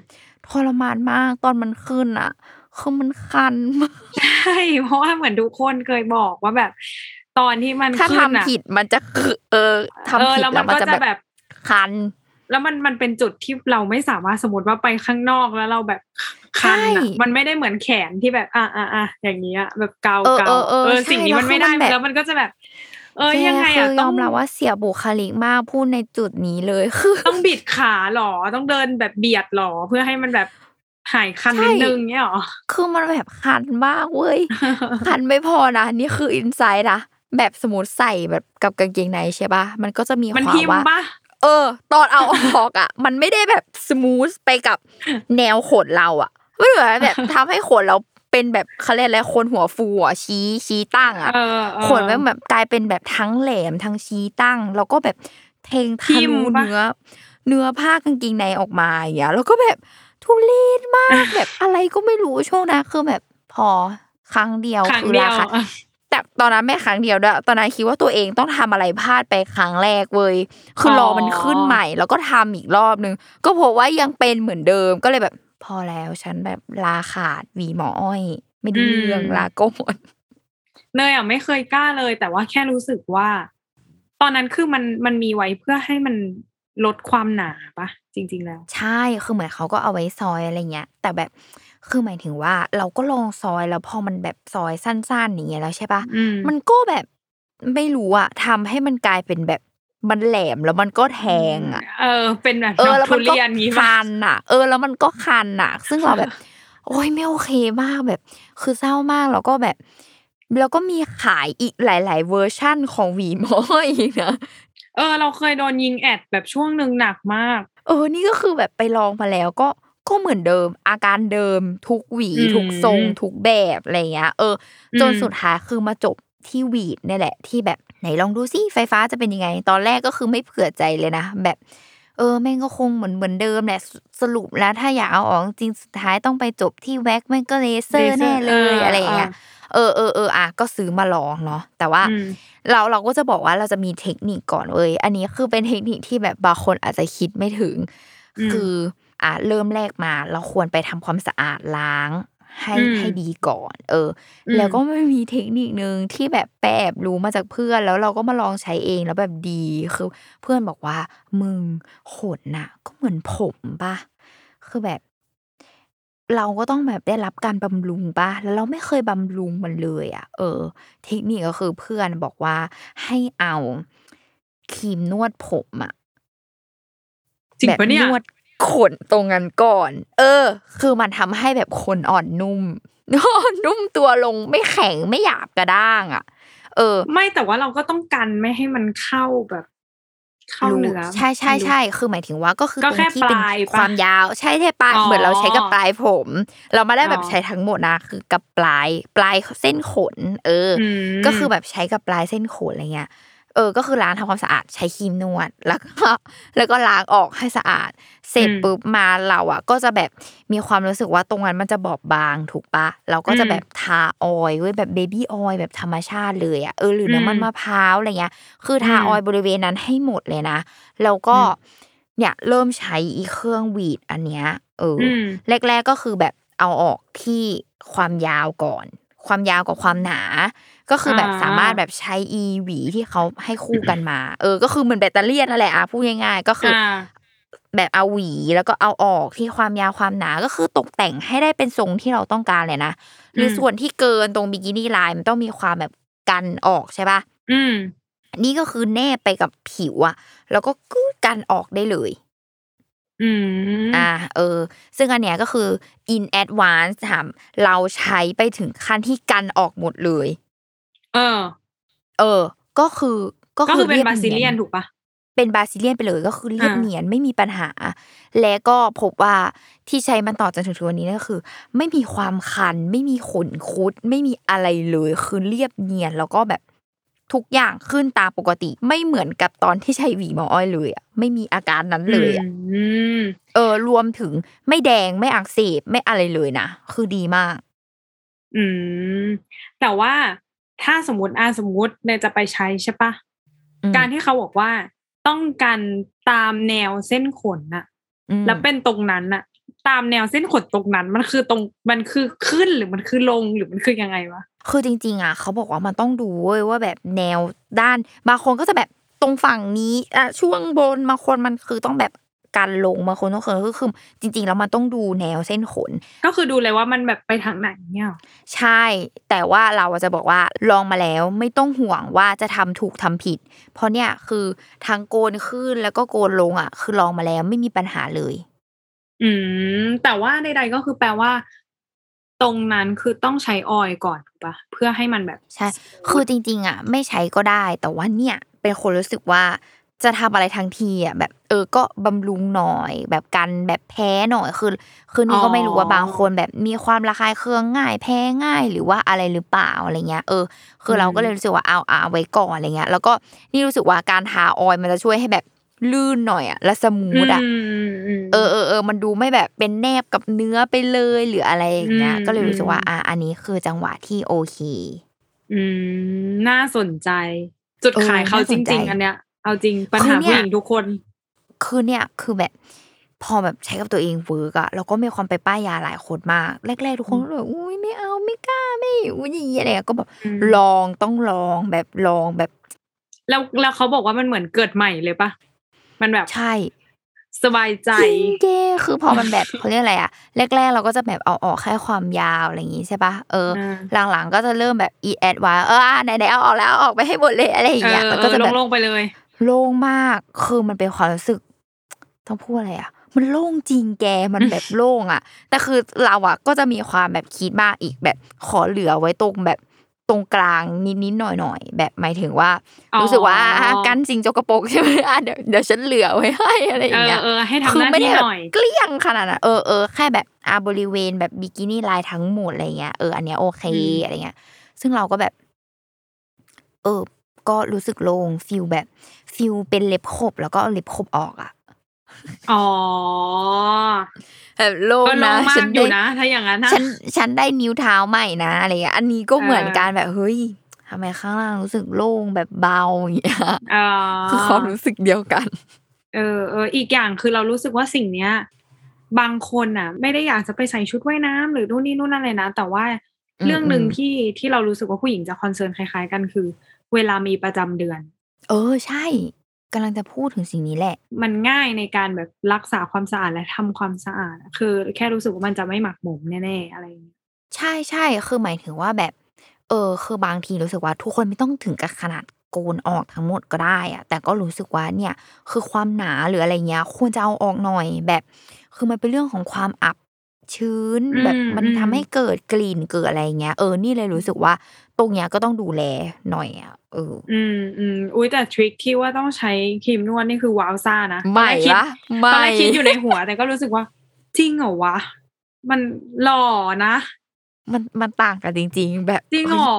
Speaker 2: ทรมานมากตอนมันขึ้นอะคือมันคันมาก
Speaker 3: ใช่เพราะว่าเหมือนทุกคนเคยบอกว่าแบบ ตอนที่มัน
Speaker 2: ถ้า
Speaker 3: ขึ้น
Speaker 2: ทำ
Speaker 3: อะ
Speaker 2: ผิดมันจะคือเออทำ
Speaker 3: เออ
Speaker 2: ผิด
Speaker 3: แล้ว
Speaker 2: แล้
Speaker 3: มั
Speaker 2: วนมัน
Speaker 3: ก็
Speaker 2: จะ
Speaker 3: จะ
Speaker 2: แบ
Speaker 3: แบบบ
Speaker 2: คัน
Speaker 3: แล้วมันมันเป็นจุดที่เราไม่สามารถสมมติว่าไปข้างนอกแล้วเราแบบคัน
Speaker 2: ใช่
Speaker 3: อะมันไม่ได้เหมือนแขนที่แบบ อะอะอะอย่างนี้อะแบบเกา
Speaker 2: เออ
Speaker 3: เกา
Speaker 2: เออเออ
Speaker 3: เออ
Speaker 2: ใช่
Speaker 3: สิ่งนี้มันไม่ได้
Speaker 2: แล้วคือมันแบบ
Speaker 3: แล้วมันก็จะแบบ เออ
Speaker 2: แก
Speaker 3: ยังไง
Speaker 2: คื
Speaker 3: อะ
Speaker 2: ย
Speaker 3: ต้
Speaker 2: อ
Speaker 3: อง
Speaker 2: มรับว่าเสียบุคลิกมากพูดในจุดนี้เลยคือ
Speaker 3: ต้องบิดขาหรอต้องเดินแบบเบียดหรอเพื่อให้มันแบบหายคัน
Speaker 2: ใช่
Speaker 3: นิดนึงเนี่ยหรอ
Speaker 2: คือมันแบบคันมากเว้ยคันไม่พอนะนี่คือ insight นะแบบสมมติใส่แบบกับกางเกงในใช่ปะมันก็จะมี
Speaker 3: มัน
Speaker 2: ความ
Speaker 3: ทิ่ม
Speaker 2: ว่า
Speaker 3: ปะ
Speaker 2: เออ ตอนเอาออกอะ มันไม่ได้แบบ smooth ไปกับแนวขนเราอะไม่เหมือนแบบทำให้ขนเรา เป็นแบบเขาเรียกอะไรคนหัวฟูอะชี้ชี้ตั้งอะ
Speaker 3: เออเออ
Speaker 2: ขนมันแบบกลายเป็นแบบทั้งแหลมทั้งชี้ตั้ง แล้วก็แบบเทง
Speaker 3: ทิ่
Speaker 2: ทะ
Speaker 3: ม
Speaker 2: ลุ
Speaker 3: ปะ
Speaker 2: เนื้อ เนื้อผ้ากางเกงในออกมาอย่างเงี้ยแล้วก็แบบทุเรศมากแบบอะไรก็ไม่รู้ช่วงนั้นคือแบบพอครั้งเดียว
Speaker 3: ครั้ง
Speaker 2: คือ
Speaker 3: เดีย
Speaker 2: ราวคาแต่ตอนนั้นไม่ครั้งเดียวด้วยตอนนั้นคิดว่าตัวเองต้องทำอะไรพลาดไปครั้งแรกเว้ยคือรอมันขึ้นใหม่ แล้วก็ทำอีกรอบนึง ก็พบว่ายังเป็นเหมือนเดิมก็เลยแบบ พอแล้วฉันแบบลาขาดหวีหมออ้อย ไม่ได้เรื่องลาโกน
Speaker 3: เนยอะไม่เคยกล้าเลย แต่ว่าแค่รู้สึกว่า ตอนนั้นคือมันมันมีไว้เพื่อให้มันลดความหนาปะจริง ๆ แล้ว
Speaker 2: ใช่คือเหมือนเขาก็เอาไว้ซอยอะไรเงี้ย แต่แบบคือหมายถึงว่า เราก็ลองซอยแล้วพอมันแบบซอยสั้นๆอย่างเงี้ยแล้วใช่ปะ
Speaker 3: อืม
Speaker 2: มันก็แบบไม่รู้อะทำให้มันกลายเป็นแบบ มันแหลมแล้วมันก็แทงอะ
Speaker 3: เออ เป็นแบบ
Speaker 2: เออแล้ว
Speaker 3: ทุ
Speaker 2: มันก็
Speaker 3: เรียนงี้ปะ
Speaker 2: คันอะเออ แล้วมันก็คันอะซึ่งเราแบบ โอ้ยไม่โอเคมากแบบ คือเศร้ามากแล้วก็แบบแล้วก็มีขายอีกหลาย ๆ เวอร์ชั่นของหวีหมอยอีกนะ
Speaker 3: เออ เราเคยโดนยิง ad แบบช่วงหนึ่งหนักมาก
Speaker 2: เออ นี่ก็คือแบบไปลองมาแล้วก็ก็เหมือนเดิม อาการเดิมทุกหวี
Speaker 3: อืม
Speaker 2: ทุกทรง ทุกแบบอะไรเงี้ย เออ จน
Speaker 3: อืม
Speaker 2: สุดท้ายคือมาจบ ที่ Veet เนี่ยแหละที่แบบไหนลองดูซิไฟฟ้าจะเป็นยังไง ตอนแรกก็คือไม่เผื่อใจเลยนะ แบบเออแม่งก็คงเหมือนเหมือนเดิมแหละสสรุปแล้วถ้าอยากเอาออกจริงๆสุดท้ายต้องไปจบที่แว็กแม่งก็เลเซอร์แน่เลยอะไรอย่างเงี้ยเออเออเอออะก็ซื้อมาลองเนาะแต่ว่า
Speaker 3: อืม
Speaker 2: เราเราก็จะบอกว่าเราจะมีเทคนิคก่อนเว้ยอันนี้คือเป็นเทคนิคที่แบบบางคนอาจจะคิดไม่ถึง
Speaker 3: อืม
Speaker 2: คืออะเริ่มแรกมาเราควรไปทำความสะอาดล้าง ให้
Speaker 3: อืม
Speaker 2: ให้ดีก่อน เอออ
Speaker 3: ม
Speaker 2: แล้วก็ไม่มีเทคนิคนึงที่แบบไปแอบรู้มาจากเพื่อน แล้วเราก็มาลองใช้เองแล้วแบบดีคือเพื่อนบอกว่า มึงขนน่ะ ก็เหมือนผมปะคือแบบ เราก็ต้องแบบได้รับการบำรุงปะแล้วเราไม่เคยบำรุงมันเลยอะ เออ เทคนิคก็คือเพื่อนบอกว่าให้เอาครีมนวดผมอะ
Speaker 3: จริง
Speaker 2: แบบ
Speaker 3: ปะเนี่ย
Speaker 2: นวด ขนตรงนั้นก่อน เออ คือมันทำให้แบบขนอ่อนนุ่มนุ่มตัวลงไม่แข็งไม่หยาบกระด้างอะ เออ
Speaker 3: ไม่แต่ว่าเราก็ต้องกันไม่ให้มันเข้าแบบเข้า
Speaker 2: รู้
Speaker 3: เนื้อ
Speaker 2: ใช่ใช่ใช่คือหมายถึงว่าก็คือ
Speaker 3: ก็
Speaker 2: ตรง
Speaker 3: แค่
Speaker 2: ที่เป็น
Speaker 3: ปลายปะ
Speaker 2: ความยาว ใช่แค่ปลาย
Speaker 3: อ๋อ
Speaker 2: เหมือนเราใช้กับปลายผม เราไม่ได้แบบ
Speaker 3: อ๋อ
Speaker 2: ใช้ทั้งหมดนะคือกับปลายปลายเส้นขน เอออ
Speaker 3: ม
Speaker 2: ก็คือแบบใช้กับปลายเส้นขนอะไรเงี้ย เออ ก็คือล้างทำความสะอาดใช้ครีมนวด แล้วก็แล้วก็ล้างออกให้สะอาด เสร็จปุ๊บมาเราอะ ก็จะแบบมีความรู้สึกว่าตรงนั้นมันจะบอบบางถูกปะเราก็จะแบบทา oil ไว้แบบ baby oil แบบธรรมชาติเลยอะเออหรือน้ำมันมะพร้าวอะไรเงี้ย คือทา oil บริเวณนั้นให้หมดเลยนะแล้วก็เนี่ยเริ่มใช้อีเครื่องหวีดอันเนี้ยเอออ
Speaker 3: อืม
Speaker 2: แรก ๆก็คือแบบเอาออกที่ความยาวก่อน ความยาวกับความหนา ก็คือแบบ
Speaker 3: อ่า
Speaker 2: สามารถแบบใช้อีหวีที่เขาให้คู่กันมา เออ ก็คือเหมือนแบตเตอรี่นั่นแหละอะพูดง่ายๆก็คืออ
Speaker 3: อ่า
Speaker 2: แบบเอาหวีแล้วก็เอาออกที่ความยาวความหนาก็คือตกแต่งให้ได้เป็นทรงที่เราต้องการเลยนะหรืออ
Speaker 3: ม
Speaker 2: ส่วนที่เกินตรงบิกินี่ไลน์มันต้องมีความแบบกันออกใช่ปะ
Speaker 3: อืม
Speaker 2: นี่ก็คือแนบไปกับผิวอะแล้วก็กึดกันออกได้เลย
Speaker 3: อืม
Speaker 2: อ่าเออ ซึ่งอันเนี้ยก็คือ in advance ถามเราใช้ไปถึงขั้นที่กันออกหมดเลย
Speaker 3: เออ
Speaker 2: เออ ก็คือก็
Speaker 3: ก็คือเป็น
Speaker 2: รีย
Speaker 3: บาซิเลียน
Speaker 2: ย
Speaker 3: ถูกปะ
Speaker 2: เป็นบาซิเลียนไปเลยก็คือเรียบ
Speaker 3: อ่า
Speaker 2: เนียนไม่มีปัญหา และก็พบว่าที่ใช้มันต่อจนถึงทุกวันนี้ก็คือ ไม่มีความคัน ไม่มีขนคุด ไม่มีอะไรเลยคือเรียบเนียนแล้วก็แบบ ทุกอย่างขึ้นตามปกติ ไม่เหมือนกับตอนที่ใช้หวีหมออ้อยเลยอะไม่มีอาการนั้นเลยอะ
Speaker 3: อืม
Speaker 2: เออ รวมถึงไม่แดงไม่อักเสบไม่อะไรเลยนะคือดีมาก
Speaker 3: อืม แต่ว่าถ้าสมมติอ่าสมมติเนี่ยจะไปใช้ใช่ปะ
Speaker 2: อืม
Speaker 3: การที่เขาบอกว่าต้องการตามแนวเส้นขนน่ะ
Speaker 2: อืม
Speaker 3: แล้วเป็นตรงนั้นน่ะ ตามแนวเส้นขนตรงนั้น มันคือตรงมันคือขึ้นหรือมันคือลงหรือมันคือยังไงวะ
Speaker 2: คือจริง ๆอะเขาบอกว่ามันต้องดูเว้ยว่าแบบแนวด้านบางคนก็จะแบบตรงฝั่งนี้อะช่วงบนบางคนมันคือต้องแบบการลงบางคนต้องคือคือจริง ๆ แล้วมันต้องดูแนวเส้นขน
Speaker 3: ก็คือดูเลยว่ามันแบบไปทางไหนเนี่ยหรอ
Speaker 2: ใช่ แต่ว่าเราจะบอกว่าลองมาแล้วไม่ต้องห่วงว่าจะทำถูกทำผิด เพราะเนี่ยคือทางโกนขึ้นแล้วก็โกนลงอะ คือลองมาแล้วไม่มีปัญหาเลย
Speaker 3: อืม แต่ว่าใด ๆ ก็คือแปลว่า ตรงนั้นคือต้องใช้ออยล์ก่อนถูกปะเพื่อให้มันแบบ
Speaker 2: ใช่ คือจริง ๆ อะ ไม่ใช้ก็ได้ แต่ว่าเนี่ย เป็นคนรู้สึกว่าจะทำอะไรทั้งทีอะแบบ เออก็บำรุงหน่อย แบบกันแบบแพ้หน่อยคือคือนี่ก็ไม่รู้ว่าบางคนแบบมีความระคายเคืองง่าย แพ้ง่าย หรือว่าอะไรหรือเปล่าอะไรเงี้ยเออ คือเราก็เลยรู้สึกว่าเอาเอาไว้ก่อนอะไรเงี้ย แล้วก็นี่รู้สึกว่าการทาออยล์มันจะช่วยให้แบบ ลื่นหน่อยอะและสมูทอะ
Speaker 3: มม
Speaker 2: เออเออเออมันดูไม่แบบเป็นแนบกับเนื้อไปเลยหรืออะไรอย่างเงี้ย
Speaker 3: อืม
Speaker 2: ก็เลยรู้สึกว่า
Speaker 3: อืม
Speaker 2: อะอันนี้คือจังหวะที่โอเค
Speaker 3: อืม น่าสนใจ จุด
Speaker 2: เออ
Speaker 3: ขายเขา
Speaker 2: น่า
Speaker 3: จ
Speaker 2: สนใจ
Speaker 3: ริง ๆ อันเนี้ย เอาจริงปัญ
Speaker 2: คื
Speaker 3: หา
Speaker 2: อเนี่ย
Speaker 3: ผู้หญิงทุกคน
Speaker 2: คือเนี่ยคือแบบ พอแบบใช้กับตัวเองเวิร์กอะแล้วก็มีความไปป้ายยาหลายคนมากแรกๆทุกคนก็แบบอุ้ยไม่เอาไม่กล้าไม่อุ้ยอย่างเงี้ยอะไรอะก็แบบ
Speaker 3: อืม
Speaker 2: ลองต้องลองแบบลองแบบ
Speaker 3: แล้วแล้วเขาบอกว่ามันเหมือนเกิดใหม่เลยปะ มันแบบ
Speaker 2: ใช่
Speaker 3: สบายใจ
Speaker 2: จริงเก้คือพอมันแบบเขาเรียกอะไรอะแรกๆเราก็จะแบบเอาออกแค่ความยาวอะไรอย่างงี้ใช่ปะเออ
Speaker 3: อ่า
Speaker 2: หลังๆก็จะเริ่มแบบอีแอดว่าเอออะไหนๆเอาออกแล้วเอาออกไปให้หมดเลยอะไรอย่าง
Speaker 3: เอ
Speaker 2: เงี้ย
Speaker 3: อ
Speaker 2: แล้ว
Speaker 3: เอ
Speaker 2: ก็
Speaker 3: อ
Speaker 2: จะแบบ
Speaker 3: โล่งๆไปเลย
Speaker 2: โล่งมากคือมันเป็นความรู้สึกต้องพูดอะไรอะมันโล่งจริงแกมันแบบโล่งอะ แต่คือเราอะก็จะมีความแบบคิดมากอีกแบบขอเหลือไว้ตรงแบบ ตรงกลางนิดๆหน่อยๆแบบหมายถึงว่า
Speaker 3: อ๋อ
Speaker 2: รู้สึกว่าอะกันสิ่งจกกระปรกใช่ไหมอะเดี๋ยวเดี๋ยวฉันเหลือไว้ให้อะไรอ
Speaker 3: เอย่างอ
Speaker 2: เงี้ย
Speaker 3: เออให้
Speaker 2: คื
Speaker 3: ทำหน้า
Speaker 2: ไม่
Speaker 3: ที่
Speaker 2: ได้แบ
Speaker 3: ห
Speaker 2: บ
Speaker 3: น่อย
Speaker 2: เกลี้ยงขนาดนั้นเออเออแค่แบบอะบริเวณแบบบิกินี่ลายทั้งหมดอะไรเงี้ยเอออันเนี้ยโอเค
Speaker 3: อืม
Speaker 2: อะไรเงี้ย ซึ่งเราก็แบบ เออ ก็รู้สึกโล่งฟิลแบบฟิลเป็นเล็บขบแล้วก็เอาเล็บขบออกอะ
Speaker 3: อ๋อ
Speaker 2: แบบโล่ง
Speaker 3: ก็โล่
Speaker 2: นะ
Speaker 3: งมา
Speaker 2: ฉั
Speaker 3: ก
Speaker 2: น
Speaker 3: อยู่
Speaker 2: ได้
Speaker 3: นะ ถ้าอย่างนั้นนะ
Speaker 2: ฉันฉันได้นิ้วเท้าใหม่นะอะไรเงี้ยอันนี้ก็เหมือน
Speaker 3: เออ
Speaker 2: กันแบบเฮ้ยทำไมข้างล่างรู้สึกโล่งแบบเบาอย่างเงี้ย
Speaker 3: อ่า
Speaker 2: คือความรู้สึกเดียวกัน
Speaker 3: เออเอออีกอย่างคือเรารู้สึกว่าสิ่งเนี้ย บางคนอะ ไม่ได้อยากจะไปใส่ชุดว่ายน้ำหรือนู่นนี่นู่นนั่นเลยนะ แต่ว่า
Speaker 2: อืม
Speaker 3: เรื่องหนึ่ง
Speaker 2: อืม
Speaker 3: ที่ที่เรารู้สึกว่าผู้หญิงจะคอนเซิร์นคล้าย ๆ กันคือ เวลามีประจำเดือน
Speaker 2: เออใช่ กำลังจะพูดถึงสิ่งนี้แหละ
Speaker 3: มันง่ายในการแบบรักษาความสะอาดและทำความสะอาดอะคือ แค่รู้สึกว่ามันจะไม่หมักหมมแน่ๆอะไรอย่างเงี้ย
Speaker 2: ใช่ใช่คือหมายถึงว่าแบบ เออ คือบางทีรู้สึกว่าทุกคนไม่ต้องถึงกับขนาดโกนออกทั้งหมดก็ได้อะแต่ก็รู้สึกว่าเนี่ย คือความหนาหรืออะไรเงี้ยควรจะเอาออกหน่อยแบบ คือมันเป็นเรื่องของความอับชื้นแบบมันทำให้เกิดกลิ่นเกิดอะไรเงี้ยเออนี่เลยรู้สึกว่า ตรงเนี้ยก็ต้องดูแลหน่อยอะเออ
Speaker 3: อืมอืมอุ้ยแต่ทริคที่ว่าต้องใช้ครีมนวดนี่คือว้าวซ่านะ
Speaker 2: ไม่
Speaker 3: ตอนแรกคิด
Speaker 2: ละไม่
Speaker 3: ตอนแรกคิดอยู่ในหัวแต่ก็รู้สึกว่าจริงเหรอวะ มันหล่อนะ
Speaker 2: มันมันต่างกันจริง ๆ แบบ
Speaker 3: จริงเหรอ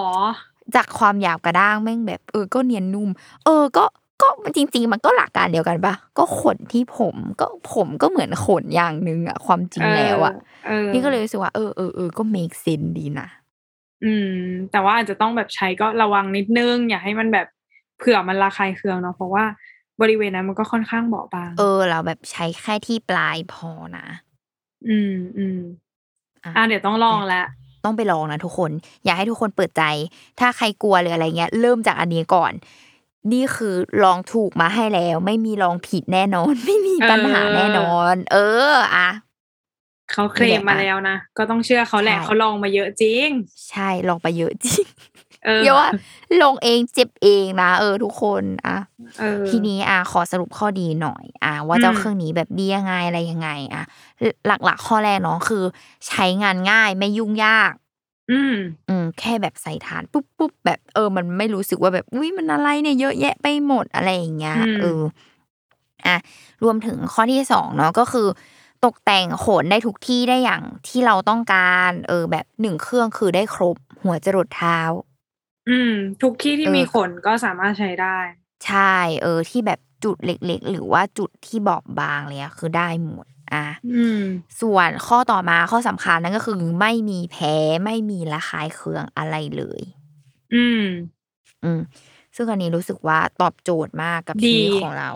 Speaker 2: จากความหยาบกระด้างแม่งแบบเออก็เนียนนุ่ม เออก็ก็จริง ๆ มันก็หลักการเดียวกันปะก็ขนที่ผมก็ผมก็เหมือนขนอย่างหนึ่งอะความจริงแล้วอะ
Speaker 3: เออ
Speaker 2: นี่ก็เลยรู้สึกว่าเออเออเออก็ make sense ดีนะ
Speaker 3: อืม แต่ว่าอาจจะต้องแบบใช้ก็ระวังนิดนึง อย่าให้มันแบบเผื่อมันระคายเคืองเนาะเพราะว่าบริเวณนั้นมันก็ค่อนข้างเบาบาง
Speaker 2: เออ เราแบบใช้แค่ที่ปลายพอนะ
Speaker 3: อืมอืม
Speaker 2: อะ
Speaker 3: อะเดี๋ยวต้องลองแล้ว
Speaker 2: ต้องไปลองนะทุกคน อยากให้ทุกคนเปิดใจ ถ้าใครกลัวหรืออะไรเงี้ย เริ่มจากอันนี้ก่อน นี่คือลองถูกมาให้แล้ว ไม่มีลองผิดแน่นอน ไม่มีปัญหาแน่นอน เออ อะ
Speaker 3: เขาเคลมมาแล้วนะ ก็ต้องเชื่อเขาแหละ
Speaker 2: ใช่
Speaker 3: เขาลองมาเยอะจริง
Speaker 2: ใช่ลองไปเยอะจริง
Speaker 3: เออ
Speaker 2: เดี๋ยวว่าลงเองเจ็บเองนะเออทุกคนอะ
Speaker 3: เออ
Speaker 2: ทีนี้อะขอสรุปข้อดีหน่อย อะว่าเจ้า
Speaker 3: อืม
Speaker 2: เครื่องนี้แบบดียังไงอะไรยังไง อะ หลักๆ ข้อแรกเนาะคือ ใช้งานง่ายไม่ยุ่งยาก
Speaker 3: อืม
Speaker 2: อืมแค่แบบใส่ฐานปุ๊บปุ๊บแบบเออ มันไม่รู้สึกว่าแบบอุ้ยมันอะไรเนี่ยเยอะแยะไปหมดอะไรอย่างเงี้ย
Speaker 3: อืม
Speaker 2: เอออะรวมถึงข้อที่สองเนาะก็คือ ตกแต่งขนได้ทุกที่ได้อย่างที่เราต้องการเออแบบหนึ่งเครื่องคือได้ครบ หัวจรดเท้า
Speaker 3: อืม ทุกที่ที่
Speaker 2: เออ
Speaker 3: มีขนก็สามารถใช้ได้
Speaker 2: ใช่ เออ ที่แบบจุดเล็ก ๆ หรือว่าจุดที่บอบบางเลยอะคือได้หมดอะ
Speaker 3: อืม
Speaker 2: ส่วนข้อต่อมาข้อสำคัญนั่นก็คือไม่มีแพ้ไม่มีระคายเคืองอะไรเลย
Speaker 3: อืม
Speaker 2: อืม ซึ่งอันนี้รู้สึกว่าตอบโจทย์มากกับ
Speaker 3: ดี
Speaker 2: ชีวิตของเรา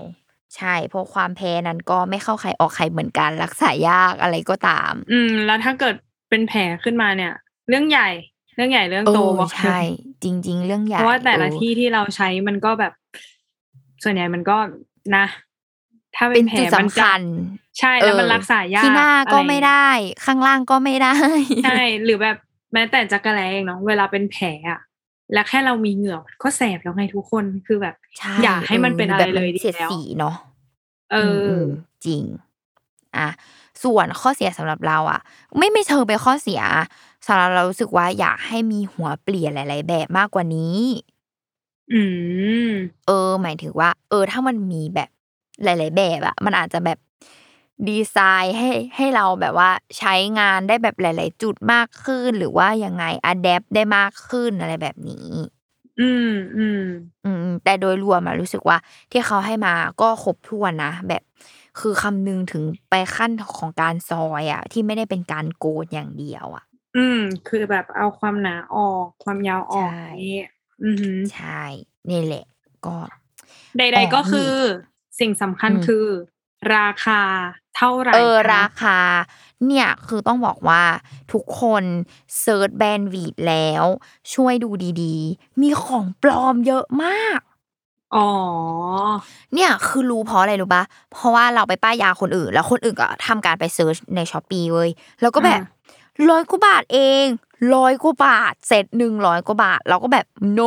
Speaker 2: ใช่เพราะความแพ้นั้นก็ไม่เข้าใครออกใครเหมือนกัน รักษายากอะไรก็ตาม
Speaker 3: อืม แล้วถ้าเกิดเป็นแผลขึ้นมาเนี่ย เรื่องใหญ่ เรื่องใหญ่เรื่อง
Speaker 2: เอ
Speaker 3: โต
Speaker 2: อ
Speaker 3: บอกเลย
Speaker 2: ใช่ จริง ๆ เรื่องใหญ่
Speaker 3: เพราะว่าแต่ละ
Speaker 2: เออ
Speaker 3: ที่ที่เราใช้มันก็แบบ ส่วนใหญ่มันก็นะ ถ้าเป็
Speaker 2: เป็นน
Speaker 3: แผล
Speaker 2: จุด
Speaker 3: มัน
Speaker 2: สำคัญ
Speaker 3: ใช่แล้วมัน
Speaker 2: เออ
Speaker 3: รักษายาก
Speaker 2: ที่หน้าก็
Speaker 3: อะร
Speaker 2: ไม่
Speaker 3: เงี้ย
Speaker 2: ได้ ข้างล่างก็ไม่ได้
Speaker 3: ใช่หรือแบบแม้แต่จักระแลเองเนาะเวลาเป็นแผลอะ แล้วแค่เรามีเหงื่อมันก็แสบแล้วไงทุกคนคือแบบ
Speaker 2: ใช่
Speaker 3: อย่าให้มันเป็นอะไร
Speaker 2: แบบ
Speaker 3: เลยดี
Speaker 2: เสียด
Speaker 3: แล้ว
Speaker 2: สีเนาะ
Speaker 3: เอออ
Speaker 2: มจริง อะส่วนข้อเสียสำหรับเราอะ ไม่ไม่เชิงเป็นข้อเสียสำหรับเรารู้สึกว่าอยากให้มีหัวเปลี่ยนหลาย ๆ แบบมากกว่านี้
Speaker 3: อืม
Speaker 2: เออ หมายถึงว่า เออ ถ้ามันมีแบบหลาย ๆ แบบอะมันอาจจะแบบ ดีไซน์ให้ให้เราแบบว่าใช้งานได้แบบหลาย ๆ จุดมากขึ้น หรือว่ายังไงอัดแอปได้มากขึ้นอะไรแบบนี้
Speaker 3: อืมอืม
Speaker 2: อืม แต่โดยรวมอะรู้สึกว่า ที่เขาให้มาก็ครบถ้วนนะแบบ คือคำนึงถึงไปขั้นของการซอยอะที่ไม่ได้เป็นการโกนอย่างเดียวอะ
Speaker 3: อืม คือแบบเอาความหนาออก ความยาวออก
Speaker 2: ใช่
Speaker 3: นี่อือหือ
Speaker 2: ใช่นี่แหละ ก็
Speaker 3: ใด ๆ ก็คือสิ่งสำคัญ
Speaker 2: อืม
Speaker 3: คือ ราคาเท่าไหร่
Speaker 2: เออ
Speaker 3: คะ
Speaker 2: ราคา เนี่ยคือต้องบอกว่าทุกคน search แบรนด์ Veet แล้ว ช่วยดูดีๆ มีของปลอมเยอะมาก
Speaker 3: อ๋อ
Speaker 2: เนี่ยคือรู้เพราะอะไรรู้ปะเพราะว่าเราไปป้ายยาคนอื่น แล้วคนอื่นก็ทำการไป search ใน Shopee เว้ยแล้วก็แบบ
Speaker 3: อ่
Speaker 2: ร้อยกว่าบาทเองร้อยกว่าบาทเสร็จหนึ่งร้อยกว่าบาท เราก็แบบโน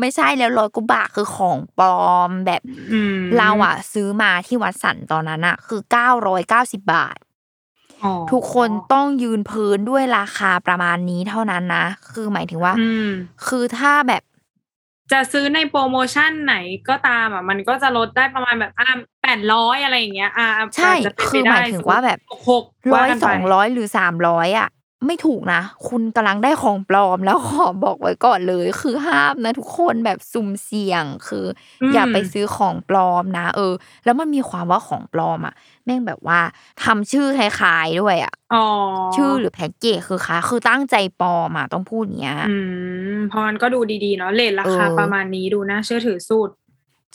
Speaker 2: ไม่ใช่แล้วร้อยกว่าบาทคือของปลอมแบบ
Speaker 3: อืม
Speaker 2: เราอะ ซื้อมาที่วัดสันตอนนั้นอะ คือเก้าร้อยเก้าสิบบาท
Speaker 3: อ๋อ
Speaker 2: ทุกคนต้องยืนพื้นด้วยราคาประมาณนี้เท่านั้นนะ คือหมายถึงว่า
Speaker 3: อืม
Speaker 2: คือถ้าแบบ
Speaker 3: จะซื้อในโปรโมชั่นไหนก็ตามอะ มันก็จะลดได้ประมาณแบบอ่าแปดร้อยอะไรอย่างเงี้ย อ่า
Speaker 2: ใช่า
Speaker 3: จจะเป็น
Speaker 2: คือ
Speaker 3: ไป
Speaker 2: ห
Speaker 3: ได้
Speaker 2: มายถึงว่าแบบ
Speaker 3: หก
Speaker 2: ร้อย
Speaker 3: ว่ากัน
Speaker 2: ส
Speaker 3: ไป
Speaker 2: องร้อยหรือสามร้อยอะ ไม่ถูกนะ คุณกำลังได้ของปลอมแล้วขอบอกไว้ก่อนเลย คือห้ามนะทุกคนแบบสุ่มเสี่ยงคืออ
Speaker 3: ม
Speaker 2: อย่าไปซื้อของปลอมนะ เออ แล้วมันมีความว่าของปลอมอะแม่งแบบว่าทำชื่อคล้ายๆด้วยอะ
Speaker 3: อ๋อ
Speaker 2: ชื่อหรือแพ็กเกจคือคล้ายคือตั้งใจปลอมอะต้องพูดอย่างเนี้ย
Speaker 3: อืมเพราะมันก็ดูดีๆเนาะเลทราคา
Speaker 2: เออ
Speaker 3: ประมาณนี้ดูน่าเชื่อถือสุด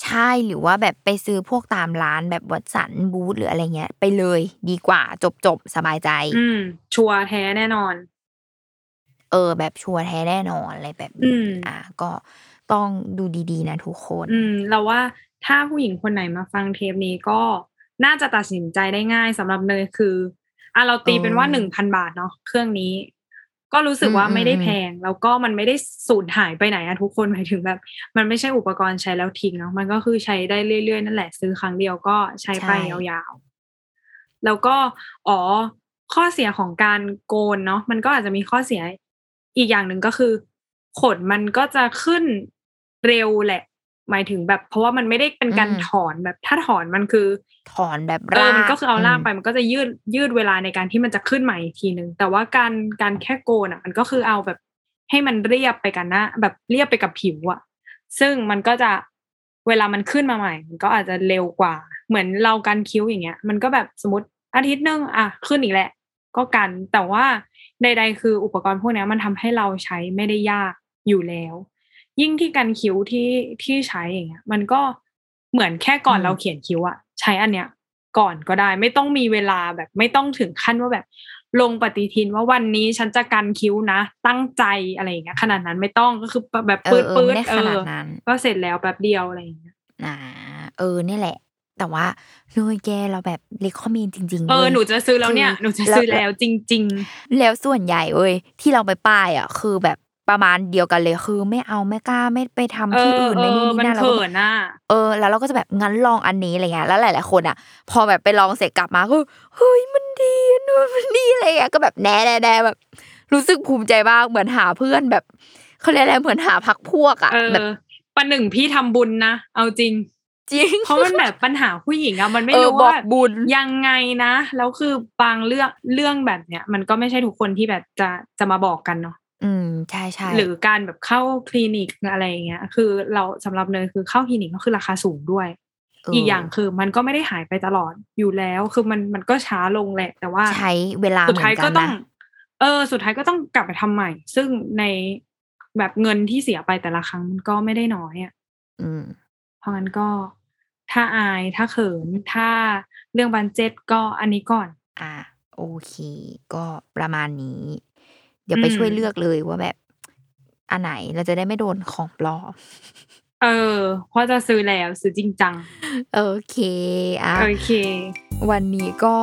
Speaker 2: ใช่หรือว่าแบบไปซื้อพวกตามร้านแบบวัดสันบูธหรืออะไรเงี้ย ไปเลยดีกว่าจบจบๆสบายใจ
Speaker 3: อืม ชัวร์แท้แน่นอน
Speaker 2: เออ แบบชัวร์แท้แน่นอนอะไรแบบ
Speaker 3: อื
Speaker 2: นี้
Speaker 3: ม
Speaker 2: อะก็ต้องดูดีๆ นะทุกคน
Speaker 3: อืม เราว่าถ้าผู้หญิงคนไหนมาฟังเทปนี้ก็น่าจะตัดสินใจได้ง่ายสำหรับเนยคืออะเราตีเป็นว่า
Speaker 2: เออ
Speaker 3: หนึ่งพันบาทเนาะเครื่องนี้ ก็รู้สึกว่า
Speaker 2: อืม
Speaker 3: ไม่ได้
Speaker 2: อืม
Speaker 3: แพง แล้วก็มันไม่ได้สูญหายไปไหนอะทุกคนหมายถึงแบบ มันไม่ใช่อุปกรณ์ใช้แล้วทิ้งเนาะมันก็คือใช้ได้เรื่อยๆ นั่นแหละซื้อครั้งเดียวก็ใช้ไปยาวๆ แล้วก็อ๋อข้อเสียของการโกนเนาะมันก็อาจจะมีข้อเสียอีกอย่างหนึ่งก็คือ ขนมันก็จะขึ้นเร็วแหละ หมายถึงแบบ เพราะว่ามันไม่ได้เป็นการ
Speaker 2: อืม
Speaker 3: ถอนแบบถ้าถอนมันคือ
Speaker 2: ถอนแบบ
Speaker 3: เอ
Speaker 2: รา
Speaker 3: อกมันก็คือเอารากไป
Speaker 2: ม
Speaker 3: มันก็จะยืดยืดเวลาในการที่มันจะขึ้นใหม่อีกทีหนึ่งแต่ว่าการการแค่โกนอะ มันก็คือเอาแบบให้มันเรียบไปกันนะแบบเรียบไปกับผิวอะ ซึ่งมันก็จะเวลามันขึ้นมาใหม่ มันก็อาจจะเร็วกว่า เหมือนเรากันคิ้วอย่างเงี้ย มันก็แบบสมมติอาทิตย์หนึงอะขึ้นอีกแหละ ก็กันแต่ว่าใด ๆ คืออุปกรณ์พวกเนี้ยมันทำให้เราใช้ไม่ได้ยากอยู่แล้ว ยิ่งที่กันคิ้วที่ที่ใช้อย่างเงี้ยมันก็เหมือนแค่ก่อน
Speaker 2: อืม
Speaker 3: เราเขียนคิ้วอะใช้อันเนี้ยก่อนก็ได้ไม่ต้องมีเวลาแบบไม่ต้องถึงขั้นว่าแบบ ลงปฏิทินว่าวันนี้ฉันจะกันคิ้วนะ ตั้งใจอะไรอย่างเงี้ยขนาดนั้นไม่ต้องก็คือแบบ
Speaker 2: เอ
Speaker 3: ปื
Speaker 2: อ
Speaker 3: ด
Speaker 2: เออ
Speaker 3: ปื
Speaker 2: ไม่
Speaker 3: ด
Speaker 2: ได้
Speaker 3: เอ
Speaker 2: ขนา
Speaker 3: อ
Speaker 2: ดนั้น
Speaker 3: ก็เสร็จแล้วแป๊บเดียวอะไรอย่างเงี้ย
Speaker 2: อ่าเออนี่แหละ แต่ว่าเลยแกเราแบบเลคคอมเมนจริง ๆ
Speaker 3: เออ
Speaker 2: ว้ย
Speaker 3: หนูจะซื้อแล้วเนี่ย
Speaker 2: คือ
Speaker 3: หนูจะซื้อ
Speaker 2: แล้ว
Speaker 3: แล้วจริง
Speaker 2: แล้วส่วนใหญ่เว้ยที่เราไปป้ายอะคือแบบ ประมาณเดียวกันเลยคือไม่เอาไม่กล้าไม่ไปทำ
Speaker 3: ๆเอ
Speaker 2: ที่
Speaker 3: อ
Speaker 2: อื่น
Speaker 3: เอ
Speaker 2: ไม่นู่
Speaker 3: อน
Speaker 2: นี่
Speaker 3: มัน
Speaker 2: นั่นแล้วก็
Speaker 3: เขิ
Speaker 2: แบบ
Speaker 3: นน่ะ
Speaker 2: เออ แล้วเราก็จะแบบงั้นลองอันนี้อะไรเงี้ยแล้วหลาย ๆ คนอะ พอแบบไปลองเสร็จกลับมาก็เฮ้ยมันดีนู่นมันดีอะไรเงี้ยก็แบบแน่แน่แน่แบบ รู้สึกภูมิใจมากเหมือนหาเพื่อนแบบเขาเรียกอะไรเหมือนหาพักพวกอะ
Speaker 3: เออ
Speaker 2: แบบ
Speaker 3: ประหนึ่งพี่ทำบุญนะเอาจริง
Speaker 2: จริง
Speaker 3: เพราะมันแบบปัญหาผู้หญิงอะมันไม่
Speaker 2: เออ
Speaker 3: รู้
Speaker 2: บอก
Speaker 3: ว่า
Speaker 2: บุญ
Speaker 3: ยังไงนะแล้วคือบางเรื่องเรื่องแบบเนี้ยมันก็ไม่ใช่ทุกคนที่แบบจะจะมาบอกกันเนาะ
Speaker 2: อืมใช่ใช่
Speaker 3: หรือการแบบเข้าคลินิกอะไรอย่างเงี้ย คือเราสำหรับเนยคือเข้าคลินิกก็คือราคาสูงด้วย
Speaker 2: เอี
Speaker 3: กอย่างคือมันก็ไม่ได้หายไปตลอดอยู่แล้ว คือมันมันก็ช้าลงแหละ แต่ว่า
Speaker 2: ใช้เวลา
Speaker 3: สุดท้าย
Speaker 2: เหมื
Speaker 3: ก็
Speaker 2: อนกัน
Speaker 3: ต้อง
Speaker 2: นะ
Speaker 3: เออ สุดท้ายก็ต้องกลับไปทำใหม่ ซึ่งในแบบเงินที่เสียไปแต่ละครั้งมันก็ไม่ได้น้อยอะ
Speaker 2: อืม
Speaker 3: เพราะงั้นก็ถ้าอายถ้าเขินถ้าเรื่องบันเจ็ตก็อันนี้ก่อน
Speaker 2: อ่า โอเค ก็ประมาณนี้ เดี๋ยวไป
Speaker 3: อืม
Speaker 2: ช่วยเลือกเลยว่าแบบอันไหนเราจะได้ไม่โดนของปลอม
Speaker 3: เออเพราะจะซื้อแล้วซื้อจริงจัง
Speaker 2: โอเคอะ
Speaker 3: โอเค
Speaker 2: วันนี้ก็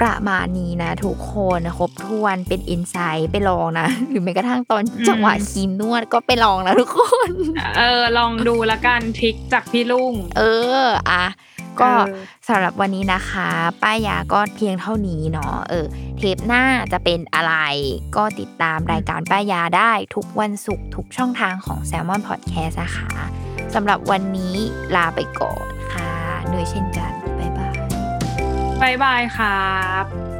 Speaker 2: ประมาณนี้นะ ทุกคนครบถ้วนเป็นอินไซต์ไปลองนะ หรือแม้กระทั่งตอน
Speaker 3: อืม
Speaker 2: จังหวะคีมนวดก็ไปลองนะทุกคน
Speaker 3: เออ ลองดูละกันทริคจากพี่ลุง
Speaker 2: เออ อะ ก็
Speaker 3: เออ
Speaker 2: สำหรับวันนี้นะคะ ป้ายยาก็เพียงเท่านี้เนาะเออเทปหน้าจะเป็นอะไร ก็ติดตามรายการป้ายยาได้ทุกวันศุกร์ทุกช่องทางของ Salmon Podcast นะคะสำหรับวันนี้ลาไปก่อนค่ะเหนื่อยเช่นกันบ๊ายบาย
Speaker 3: บายบายครับ